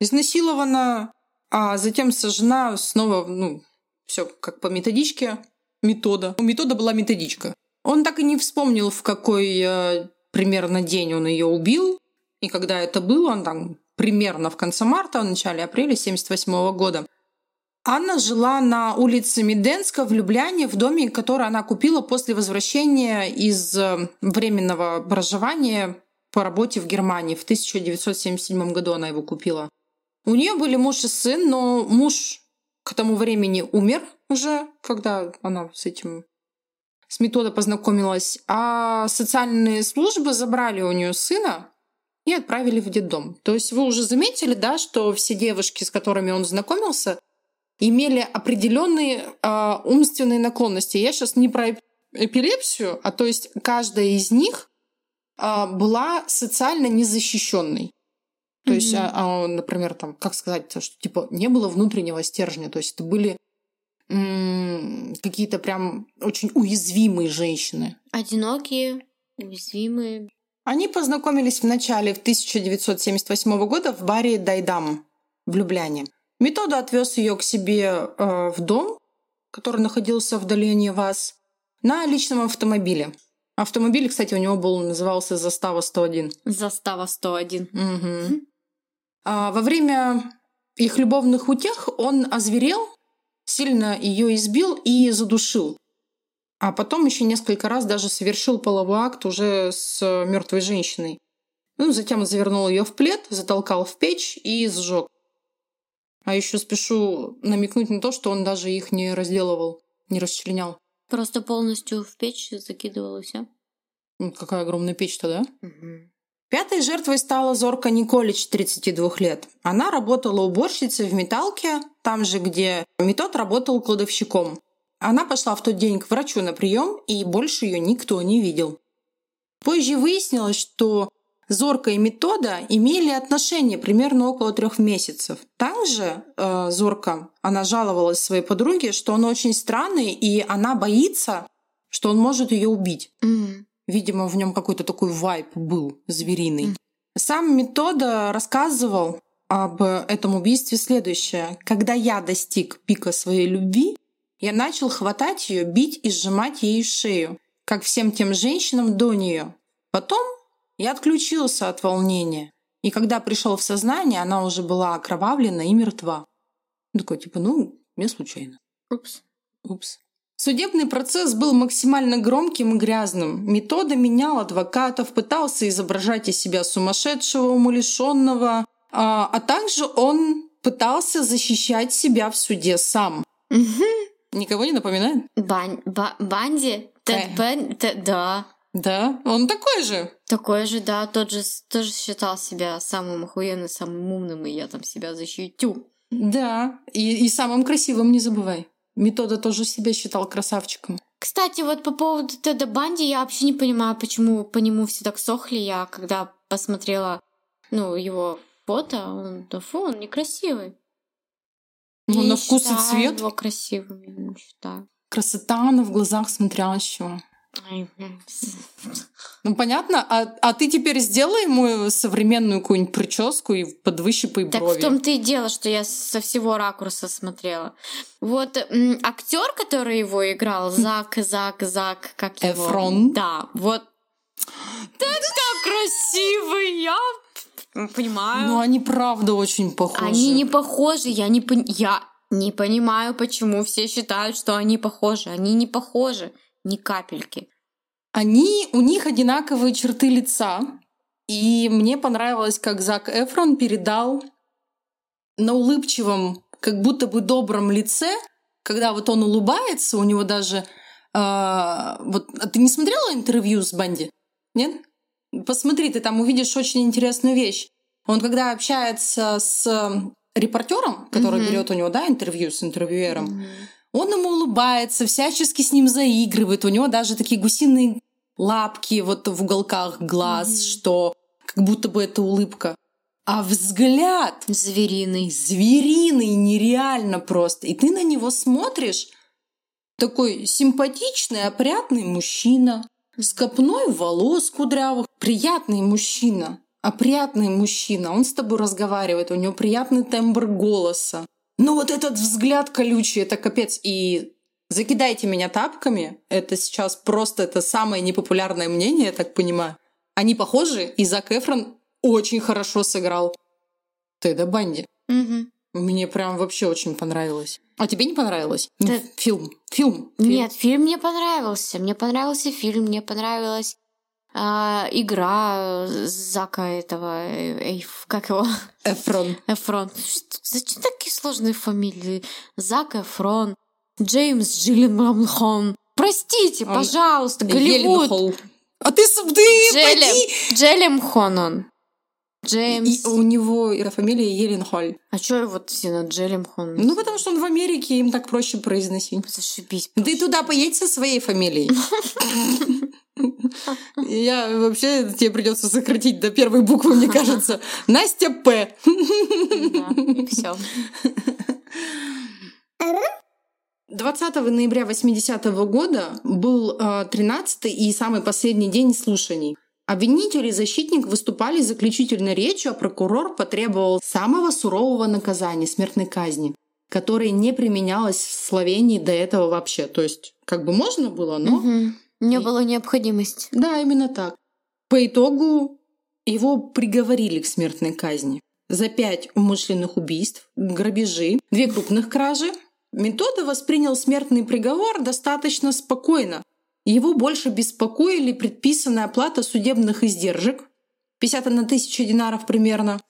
Speaker 3: изнасилована, а затем сожжена снова, ну, все как по методичке метода. У метода была методичка. Он так и не вспомнил, в какой э, примерно день он ее убил, и когда это было, он там примерно в конце марта, в начале апреля 1978 года. Анна жила на улице Меденска в Любляне, в доме, который она купила после возвращения из э, временного проживания по работе в Германии. В 1977 году она его купила. У нее были муж и сын, но муж к тому времени умер уже, когда она с этим с метода познакомилась. А социальные службы забрали у нее сына и отправили в детдом. То есть вы уже заметили, да, что все девушки, с которыми он знакомился, имели определенные э, умственные наклонности. Я сейчас не про эпилепсию, а то есть каждая из них э, была социально незащищенной. То есть,
Speaker 2: Мгм.
Speaker 3: а, а, например, там, как сказать, что типа не было внутреннего стержня, то есть это были м, какие-то прям очень уязвимые женщины.
Speaker 2: Одинокие, уязвимые.
Speaker 3: Они познакомились в начале 1978 года в баре Дайдам в Любляне. Метода отвез ее к себе э, в дом, который находился вдали от вас, на личном автомобиле. Автомобиль, кстати, у него был назывался Застава 101.
Speaker 2: Застава 101.
Speaker 3: Мгм. А во время их любовных утех он озверел, сильно ее избил и задушил. А потом еще несколько раз даже совершил половой акт уже с мертвой женщиной. Ну, затем завернул ее в плед, затолкал в печь и сжег. А еще спешу намекнуть на то, что он даже их не разделывал, не расчленял.
Speaker 2: Просто полностью в печь закидывал и все.
Speaker 3: Ну, какая огромная печь-то, да? Угу. Пятой жертвой стала Зорка Николич, 32 лет. Она работала уборщицей в металке, там же, где Метод работал кладовщиком. Она пошла в тот день к врачу на прием, и больше ее никто не видел. Позже выяснилось, что Зорка и Метода имели отношения примерно около трех месяцев. Также э, Зорка, она жаловалась своей подруге, что он очень странный, и она боится, что он может ее убить.
Speaker 2: Mm.
Speaker 3: Видимо, в нем какой-то такой вайп был звериный. Mm. Сам Метода рассказывал об этом убийстве следующее. Когда я достиг пика своей любви, я начал хватать ее, бить и сжимать ей шею, как всем тем женщинам до нее. Потом я отключился от волнения. И когда пришел в сознание, она уже была окровавлена и мертва. Такой, типа, ну, мне случайно.
Speaker 2: Упс.
Speaker 3: Упс. Судебный процесс был максимально громким и грязным. Метода менял адвокатов, пытался изображать из себя сумасшедшего, умалишенного, а, а также он пытался защищать себя в суде сам. Никого не напоминает?
Speaker 2: Бан ба Банди? Тед Бен... Да.
Speaker 3: Да, он такой же.
Speaker 2: Такой же, да, тот же тоже считал себя самым охуенным, самым умным, и я там себя защитю.
Speaker 3: Да, и, и самым красивым не забывай. Метода тоже себя считал красавчиком.
Speaker 2: Кстати, вот по поводу Теда Банди, я вообще не понимаю, почему по нему все так сохли. Я когда посмотрела, ну, его фото, он, да фу, он некрасивый.
Speaker 3: Ну, на вкус и цвет.
Speaker 2: его красивым, я не считаю.
Speaker 3: Красота, она в глазах смотрящего. Ну, понятно. А, а ты теперь сделай ему современную какую-нибудь прическу и подвыщипай
Speaker 2: брови.
Speaker 3: Так
Speaker 2: в том-то и дело, что я со всего ракурса смотрела. Вот актер, который его играл, Зак, Зак, Зак, как его?
Speaker 3: Эфрон.
Speaker 2: Да, вот. Так красивый, я понимаю.
Speaker 3: Ну, они правда очень похожи.
Speaker 2: Они не похожи, я не пон... я не понимаю, почему все считают, что они похожи. Они не похожи ни капельки.
Speaker 3: Они, у них одинаковые черты лица. И мне понравилось, как Зак Эфрон передал на улыбчивом, как будто бы добром лице, когда вот он улыбается, у него даже... Э, вот, а ты не смотрела интервью с Банди? Нет? Посмотри, ты там увидишь очень интересную вещь. Он когда общается с репортером, который mm-hmm. берет у него да, интервью с интервьюером, mm-hmm. Он ему улыбается, всячески с ним заигрывает. У него даже такие гусиные лапки вот в уголках глаз, mm-hmm. что как будто бы это улыбка. А взгляд
Speaker 2: звериный.
Speaker 3: Звериный, нереально просто. И ты на него смотришь, такой симпатичный, опрятный мужчина, с копной волос кудрявых, приятный мужчина, опрятный мужчина. Он с тобой разговаривает, у него приятный тембр голоса. Ну вот этот взгляд колючий, это капец. И закидайте меня тапками. Это сейчас просто это самое непопулярное мнение, я так понимаю. Они похожи, и Зак Эфрон очень хорошо сыграл Теда Банди.
Speaker 2: Угу.
Speaker 3: Мне прям вообще очень понравилось. А тебе не понравилось? Да. Фильм. Фильм.
Speaker 2: Фильм. Нет, фильм мне понравился. Мне понравился фильм, мне понравилась а, игра Зака этого, эйф, как его?
Speaker 3: Эфрон. <laughs>
Speaker 2: Эфрон. Зачем такие сложные фамилии? Зак Эфрон, Джеймс Джилленхан. Простите, Он пожалуйста, Голливуд.
Speaker 3: А ты, ты
Speaker 2: Джелем, Джелем Хонон. Джеймс.
Speaker 3: И у него фамилия Еленхоль.
Speaker 2: А что вот все на Джелем Хон?
Speaker 3: Ну, потому что он в Америке, им так проще произносить.
Speaker 2: Зашибись.
Speaker 3: Ты туда поедь со своей фамилией. <laughs> Я вообще тебе придется сократить до первой буквы, мне кажется. <laughs> Настя П.
Speaker 2: Все.
Speaker 3: 20 ноября 80 -го года был 13 э, и самый последний день слушаний. Обвинитель и защитник выступали с заключительной речью, а прокурор потребовал самого сурового наказания – смертной казни, которое не применялось в Словении до этого вообще. То есть, как бы можно было, но
Speaker 2: угу. Не было необходимости.
Speaker 3: Да, именно так. По итогу его приговорили к смертной казни за пять умышленных убийств, грабежи, две крупных кражи. Метода воспринял смертный приговор достаточно спокойно. Его больше беспокоили предписанная оплата судебных издержек, 51 тысяча динаров примерно.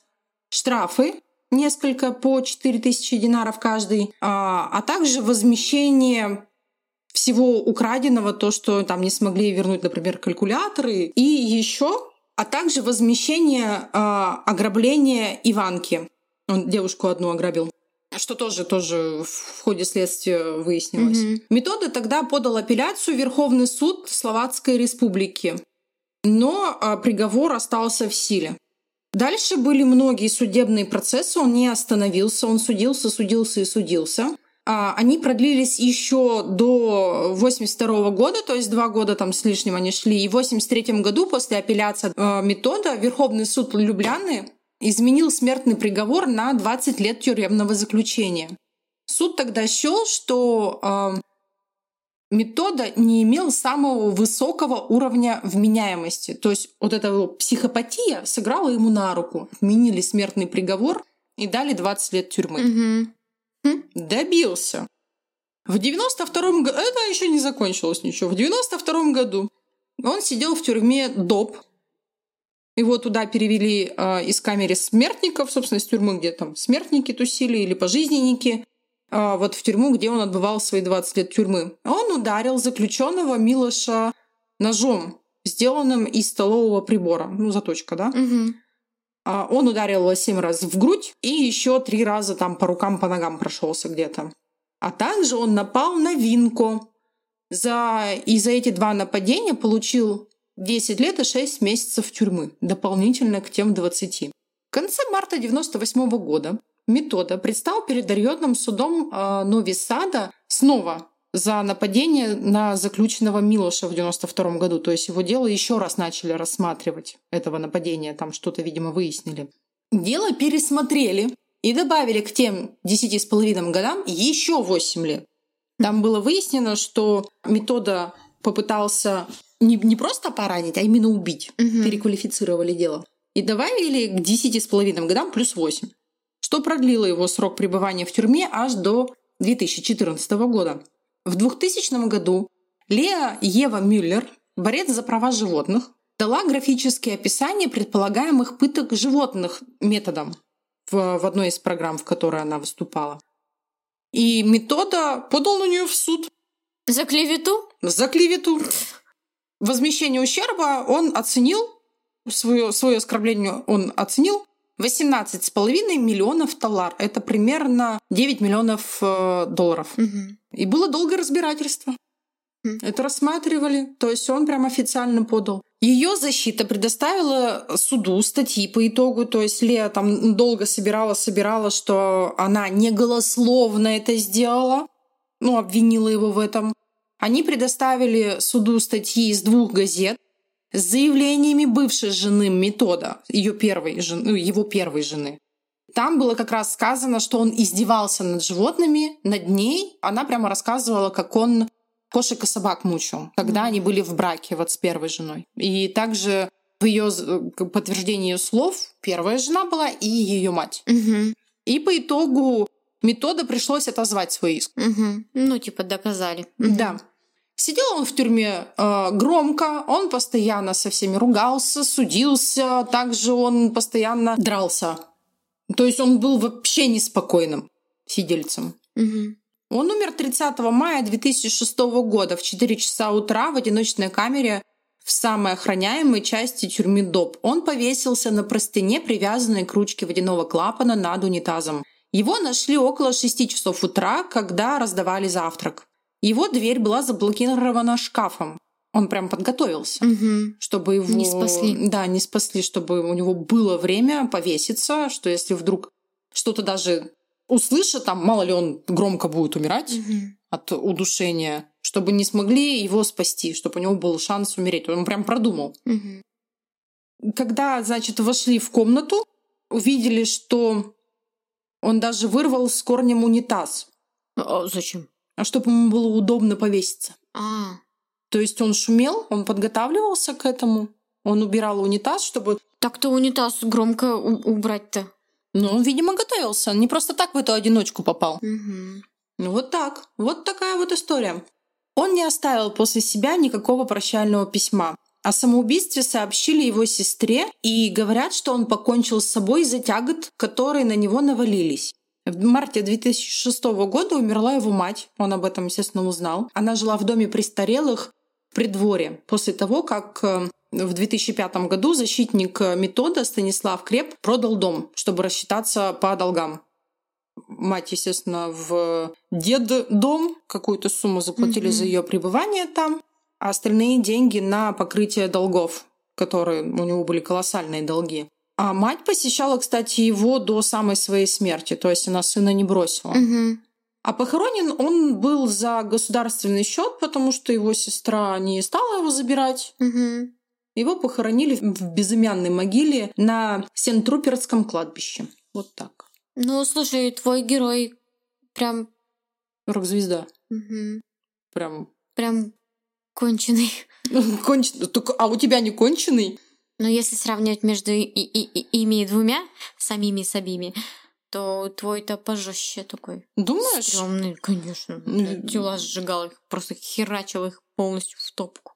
Speaker 3: Штрафы несколько по 4 тысячи динаров каждый, а, а также возмещение всего украденного, то, что там не смогли вернуть, например, калькуляторы, и еще, а также возмещение э, ограбления Иванки. Он девушку одну ограбил. Что тоже, тоже в ходе следствия выяснилось. Mm-hmm. Метода тогда подал апелляцию в Верховный суд Словацкой Республики. Но э, приговор остался в силе. Дальше были многие судебные процессы, он не остановился, он судился, судился и судился. А, они продлились еще до 82 года, то есть два года там с лишним они шли. И в 83 году после апелляции э, метода Верховный суд Любляны изменил смертный приговор на 20 лет тюремного заключения. Суд тогда счел, что э, метода не имел самого высокого уровня вменяемости. То есть вот эта психопатия сыграла ему на руку. Отменили смертный приговор и дали 20 лет тюрьмы.
Speaker 2: Угу.
Speaker 3: Добился. В 92 году, это еще не закончилось ничего, в 92 году он сидел в тюрьме ДОП. Его туда перевели э, из камеры смертников, собственно, из тюрьмы, где там смертники тусили или пожизненники, э, вот в тюрьму, где он отбывал свои 20 лет тюрьмы. Он ударил заключенного Милоша ножом, сделанным из столового прибора. Ну, заточка, да?
Speaker 2: Угу.
Speaker 3: А, он ударил его семь раз в грудь и еще три раза там по рукам, по ногам прошелся где-то. А также он напал на Винку. За... И за эти два нападения получил 10 лет и 6 месяцев тюрьмы, дополнительно к тем 20. В конце марта 98 года Метода предстал перед районным судом э, Нови снова за нападение на заключенного Милоша в 92 году. То есть его дело еще раз начали рассматривать, этого нападения. Там что-то, видимо, выяснили. Дело пересмотрели и добавили к тем 10,5 годам еще 8 лет. Там было выяснено, что метода попытался не, не просто поранить, а именно убить.
Speaker 2: Угу.
Speaker 3: Переквалифицировали дело. И добавили к 10,5 годам плюс 8, что продлило его срок пребывания в тюрьме аж до 2014 года. В 2000 году Леа Ева Мюллер, борец за права животных, дала графические описания предполагаемых пыток животных методом в, в одной из программ, в которой она выступала. И метода подал на нее в суд.
Speaker 2: За клевету?
Speaker 3: За клевету. Возмещение ущерба он оценил, свое, свое оскорбление он оценил 18,5 миллионов талар. Это примерно 9 миллионов э, долларов.
Speaker 2: Угу.
Speaker 3: И было долгое разбирательство. Это рассматривали, то есть он прям официально подал. Ее защита предоставила суду статьи по итогу, то есть Лея там долго собирала, собирала, что она не голословно это сделала, ну, обвинила его в этом. Они предоставили суду статьи из двух газет, с заявлениями бывшей жены Метода, ее первой жены, ну, его первой жены. Там было как раз сказано, что он издевался над животными, над ней. Она прямо рассказывала, как он кошек и собак мучил, когда они были в браке вот с первой женой. И также в ее подтверждении ее слов первая жена была и ее мать.
Speaker 2: Угу.
Speaker 3: И по итогу метода пришлось отозвать свой иск.
Speaker 2: Угу. Ну, типа доказали.
Speaker 3: Угу. Да. Сидел он в тюрьме э, громко, он постоянно со всеми ругался, судился, также он постоянно дрался. То есть он был вообще неспокойным сидельцем.
Speaker 2: Угу.
Speaker 3: Он умер 30 мая 2006 года в 4 часа утра в одиночной камере в самой охраняемой части тюрьмы ДОП. Он повесился на простыне, привязанной к ручке водяного клапана над унитазом. Его нашли около 6 часов утра, когда раздавали завтрак. Его дверь была заблокирована шкафом. Он прям подготовился,
Speaker 2: угу.
Speaker 3: чтобы его...
Speaker 2: Не спасли.
Speaker 3: Да, не спасли, чтобы у него было время повеситься, что если вдруг что-то даже услышит, там, мало ли он громко будет умирать
Speaker 2: угу.
Speaker 3: от удушения, чтобы не смогли его спасти, чтобы у него был шанс умереть. Он прям продумал.
Speaker 2: Угу.
Speaker 3: Когда, значит, вошли в комнату, увидели, что он даже вырвал с корнем унитаз.
Speaker 2: А зачем?
Speaker 3: а чтобы ему было удобно повеситься.
Speaker 2: А.
Speaker 3: То есть он шумел, он подготавливался к этому, он убирал унитаз, чтобы...
Speaker 2: Так-то унитаз громко убрать-то.
Speaker 3: Ну, он, видимо, готовился. Не просто так в эту одиночку попал.
Speaker 2: Угу.
Speaker 3: Ну, вот так. Вот такая вот история. Он не оставил после себя никакого прощального письма. О самоубийстве сообщили его сестре и говорят, что он покончил с собой из-за тягот, которые на него навалились. В марте 2006 года умерла его мать. Он об этом, естественно, узнал. Она жила в доме престарелых при дворе после того, как э, в 2005 году защитник метода Станислав Креп продал дом, чтобы рассчитаться по долгам. Мать, естественно, в дед дом какую-то сумму заплатили mm-hmm. за ее пребывание там, а остальные деньги на покрытие долгов, которые у него были колоссальные долги. А мать посещала, кстати, его до самой своей смерти, то есть она сына не бросила.
Speaker 2: Угу.
Speaker 3: А похоронен он был за государственный счет, потому что его сестра не стала его забирать.
Speaker 2: Угу.
Speaker 3: Его похоронили в безымянной могиле на Сентруперском кладбище. Вот так.
Speaker 2: Ну, слушай, твой герой прям...
Speaker 3: Рок-звезда.
Speaker 2: Угу.
Speaker 3: Прям...
Speaker 2: Прям конченый. <laughs>
Speaker 3: Конченый. А у тебя не конченый?
Speaker 2: Но если сравнивать между и, и, и, ими двумя, самими собими, то твой-то пожестче такой.
Speaker 3: Думаешь?
Speaker 2: Стрёмный, конечно. Тела сжигал их, просто херачил их полностью в топку.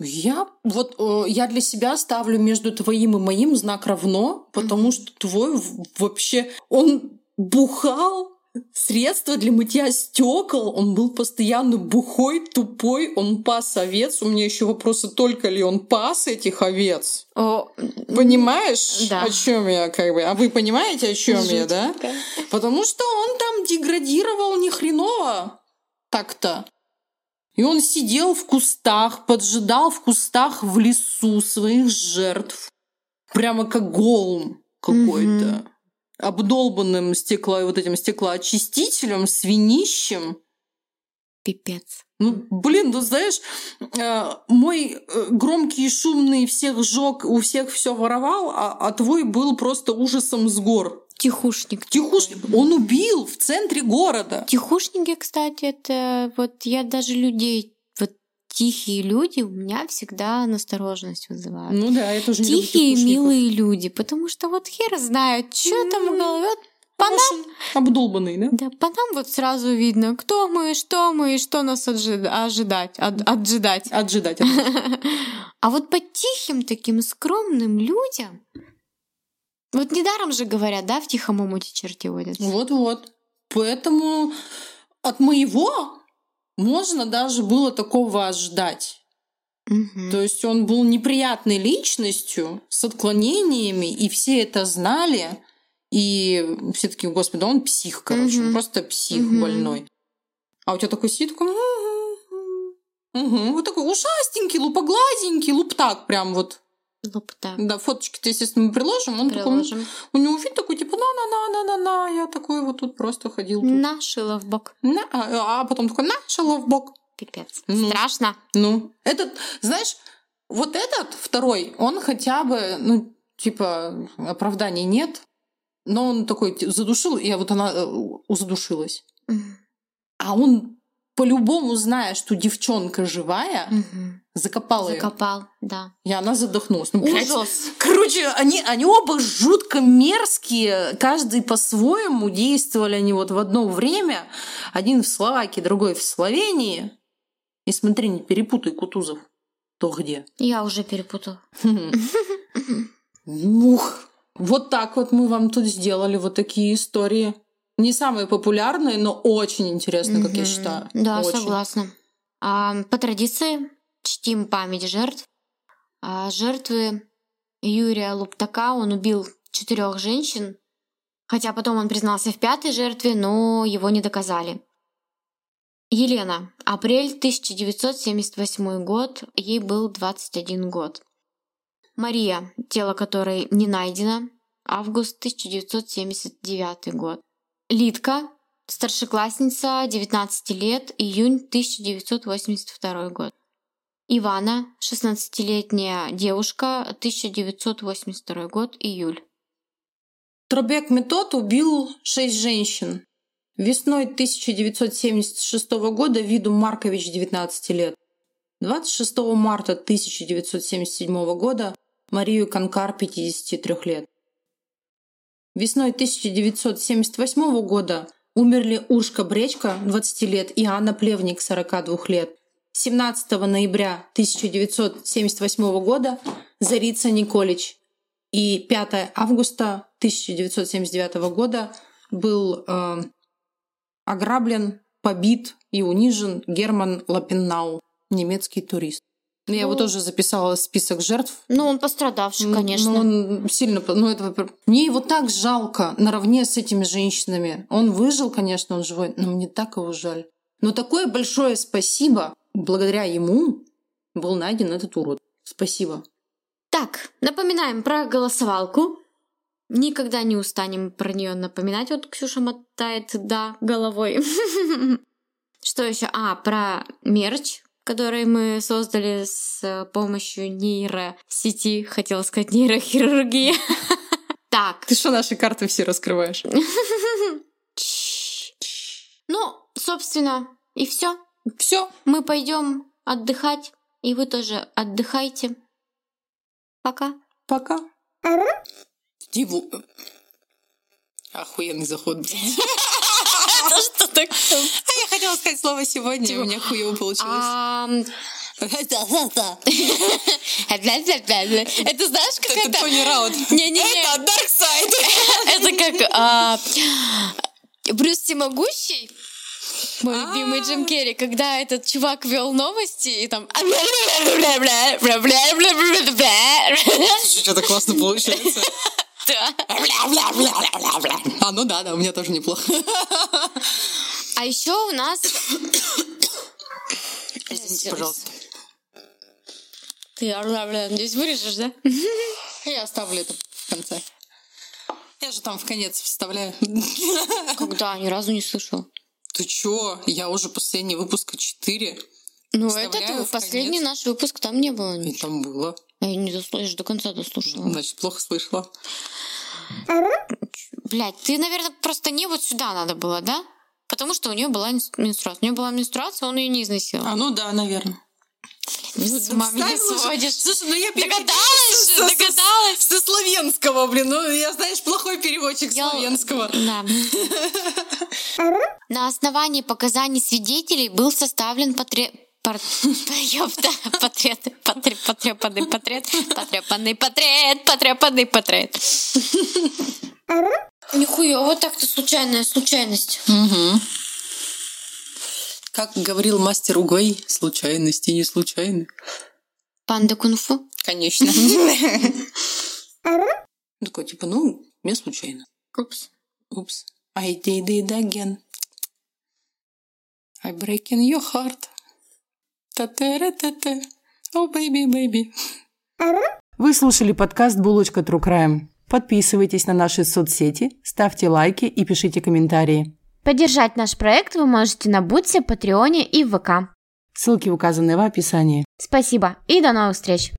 Speaker 3: Я вот э, я для себя ставлю между твоим и моим знак равно, потому mm-hmm. что твой вообще он бухал средство для мытья стекол. Он был постоянно бухой, тупой, он пас овец. У меня еще вопросы, только ли он пас этих овец.
Speaker 2: О,
Speaker 3: Понимаешь,
Speaker 2: да.
Speaker 3: о чем я как бы? А вы понимаете, о чем я, да? Потому что он там деградировал ни хреново. Так-то. И он сидел в кустах, поджидал в кустах в лесу своих жертв. Прямо как голым какой-то. Mm-hmm обдолбанным стекло, вот этим стеклоочистителем, свинищем.
Speaker 2: Пипец.
Speaker 3: Ну, блин, ну знаешь, э, мой э, громкий и шумный всех жёг, у всех все воровал, а, а твой был просто ужасом с гор.
Speaker 2: Тихушник.
Speaker 3: Тихушник. Он убил в центре города.
Speaker 2: Тихушники, кстати, это вот я даже людей тихие люди у меня всегда настороженность вызывают.
Speaker 3: Ну да, я тоже не
Speaker 2: Тихие, милые люди, потому что вот хер знает, что там в голове.
Speaker 3: По нам... Обдолбанный, да?
Speaker 2: Да, по нам вот сразу видно, кто мы, что мы, и что нас отжи... ожидать, от... отжидать.
Speaker 3: Отжидать. <laughs>
Speaker 2: А вот по тихим таким скромным людям, вот недаром же говорят, да, в тихом омуте черти водятся.
Speaker 3: Вот-вот. Поэтому от моего можно даже было такого ожидать.
Speaker 2: Угу.
Speaker 3: То есть он был неприятной личностью с отклонениями, и все это знали. И все таки господи, он псих, короче,
Speaker 2: угу.
Speaker 3: просто псих угу. больной. А у тебя такой сидит, такой... Угу. Вот такой ушастенький, лупоглазенький, луптак прям вот.
Speaker 2: Луптак.
Speaker 3: Да, фоточки-то, естественно, мы приложим. Он
Speaker 2: приложим.
Speaker 3: такой, у него вид такой, типа, на-на-на-на-на-на. Я такой вот тут просто ходил. Тут.
Speaker 2: Нашила в бок.
Speaker 3: На, а, а потом такой, нашила в бок.
Speaker 2: Пипец. Ну, Страшно.
Speaker 3: Ну, этот, знаешь, вот этот второй, он хотя бы, ну, типа, оправданий нет, но он такой задушил, и вот она э, задушилась.
Speaker 2: Угу.
Speaker 3: А он по-любому, зная, что девчонка живая,
Speaker 2: угу.
Speaker 3: Закопал, ее.
Speaker 2: Закопал, да.
Speaker 3: И она задохнулась. Ну,
Speaker 2: Ужас.
Speaker 3: Блядь, короче, они, они оба жутко мерзкие. Каждый по-своему действовали они вот в одно время. Один в Словакии, другой в Словении. И смотри, не перепутай Кутузов. То где?
Speaker 2: Я уже перепутал. <laughs>
Speaker 3: Ух, вот так вот мы вам тут сделали вот такие истории. Не самые популярные, но очень интересные, как я считаю.
Speaker 2: Да, согласна. А, по традиции чтим память жертв. А, жертвы Юрия Луптака, он убил четырех женщин, хотя потом он признался в пятой жертве, но его не доказали. Елена. Апрель 1978 год. Ей был 21 год. Мария, тело которой не найдено. Август 1979 год. Лидка, старшеклассница, 19 лет, июнь 1982 год. Ивана, 16-летняя девушка, 1982 год, июль.
Speaker 3: Тробек Метод убил шесть женщин. Весной 1976 года Виду Маркович, 19 лет. 26 марта 1977 года Марию Канкар, 53 лет. Весной 1978 года умерли Уршка Бречка, 20 лет, и Анна Плевник, 42 лет. 17 ноября 1978 года Зарица Николич. И 5 августа 1979 года был э, ограблен, побит и унижен Герман Лапеннау, немецкий турист. Ну, я его
Speaker 2: Ну.
Speaker 3: тоже записала в список жертв.
Speaker 2: Ну, он пострадавший,
Speaker 3: Ну,
Speaker 2: конечно.
Speaker 3: Ну, он сильно... Ну, это, мне его так жалко наравне с этими женщинами. Он выжил, конечно, он живой, но мне так его жаль. Но такое большое спасибо. Благодаря ему был найден этот урод. Спасибо.
Speaker 2: Так, напоминаем про голосовалку. Никогда не устанем про нее напоминать. Вот Ксюша мотает да головой. <laughs> Что еще? А, про мерч, который мы создали с э, помощью нейросети. Хотела сказать нейрохирургии. <laughs> Так,
Speaker 3: Ты что, наши карты все раскрываешь? <laughs>
Speaker 2: ну, собственно, и все.
Speaker 3: Все.
Speaker 2: Мы пойдем отдыхать, и вы тоже отдыхайте. Пока.
Speaker 3: Пока. Диву. Охуенный заход, блин. <laughs>
Speaker 2: Что такое?
Speaker 3: А я хотела сказать слово сегодня, у меня хуево получилось. <laughs>
Speaker 2: Это знаешь, как
Speaker 3: Это
Speaker 2: это?
Speaker 3: Тони Раут.
Speaker 2: Не-не-не.
Speaker 3: Это Dark Side.
Speaker 2: Это как а, Брюс Всемогущий. Мой
Speaker 3: А.
Speaker 2: любимый Джим Керри, когда этот чувак вел новости и там... <laughs>
Speaker 3: Что-то классно получается.
Speaker 2: Да.
Speaker 3: А, ну да, да, у меня тоже неплохо.
Speaker 2: А еще у нас...
Speaker 3: Извините, пожалуйста.
Speaker 2: Ты здесь вырежешь, да? <laughs>
Speaker 3: Я оставлю это в конце. Я же там в конец вставляю.
Speaker 2: Когда? Ни разу не слышала.
Speaker 3: Ты чё? Я уже последний выпуска 4.
Speaker 2: Ну, этот
Speaker 3: в
Speaker 2: последний наш выпуск, там не было.
Speaker 3: И там было.
Speaker 2: Я не же до конца дослушала.
Speaker 3: Значит, плохо слышала.
Speaker 2: Блять, ты, наверное, просто не вот сюда надо было, да? Потому что у нее была менструация. У нее была менструация, он ее не изнасиловал.
Speaker 3: А, ну да, наверное.
Speaker 2: С ума меня сводишь.
Speaker 3: Слушай, ну я
Speaker 2: Догадалась
Speaker 3: со- со-
Speaker 2: догадалась.
Speaker 3: Со славянского, блин. Ну, я, знаешь, плохой переводчик
Speaker 2: Я-
Speaker 3: славянского. <laughs>
Speaker 2: Да. На основании показаний свидетелей был составлен потре... пор- <laughs> Ёпта, потрет, потре- потрепанный портрет, потрепанный портрет, потрепанный портрет. Нихуя, вот так-то случайная случайность.
Speaker 3: Угу. Как говорил мастер Угой, случайности не случайны.
Speaker 2: Панда кунг-фу.
Speaker 3: Конечно. <laughs> Такой, типа, ну, мне случайно.
Speaker 2: Упс.
Speaker 3: Упс. I did it again. I breaking your heart. Та-та-ра-та-та. Oh, baby, baby. <laughs>
Speaker 1: Вы слушали подкаст «Булочка True Crime». Подписывайтесь на наши соцсети, ставьте лайки и пишите комментарии.
Speaker 4: Поддержать наш проект вы можете на Бутсе, Патреоне и в ВК.
Speaker 1: Ссылки указаны в описании.
Speaker 4: Спасибо и до новых встреч!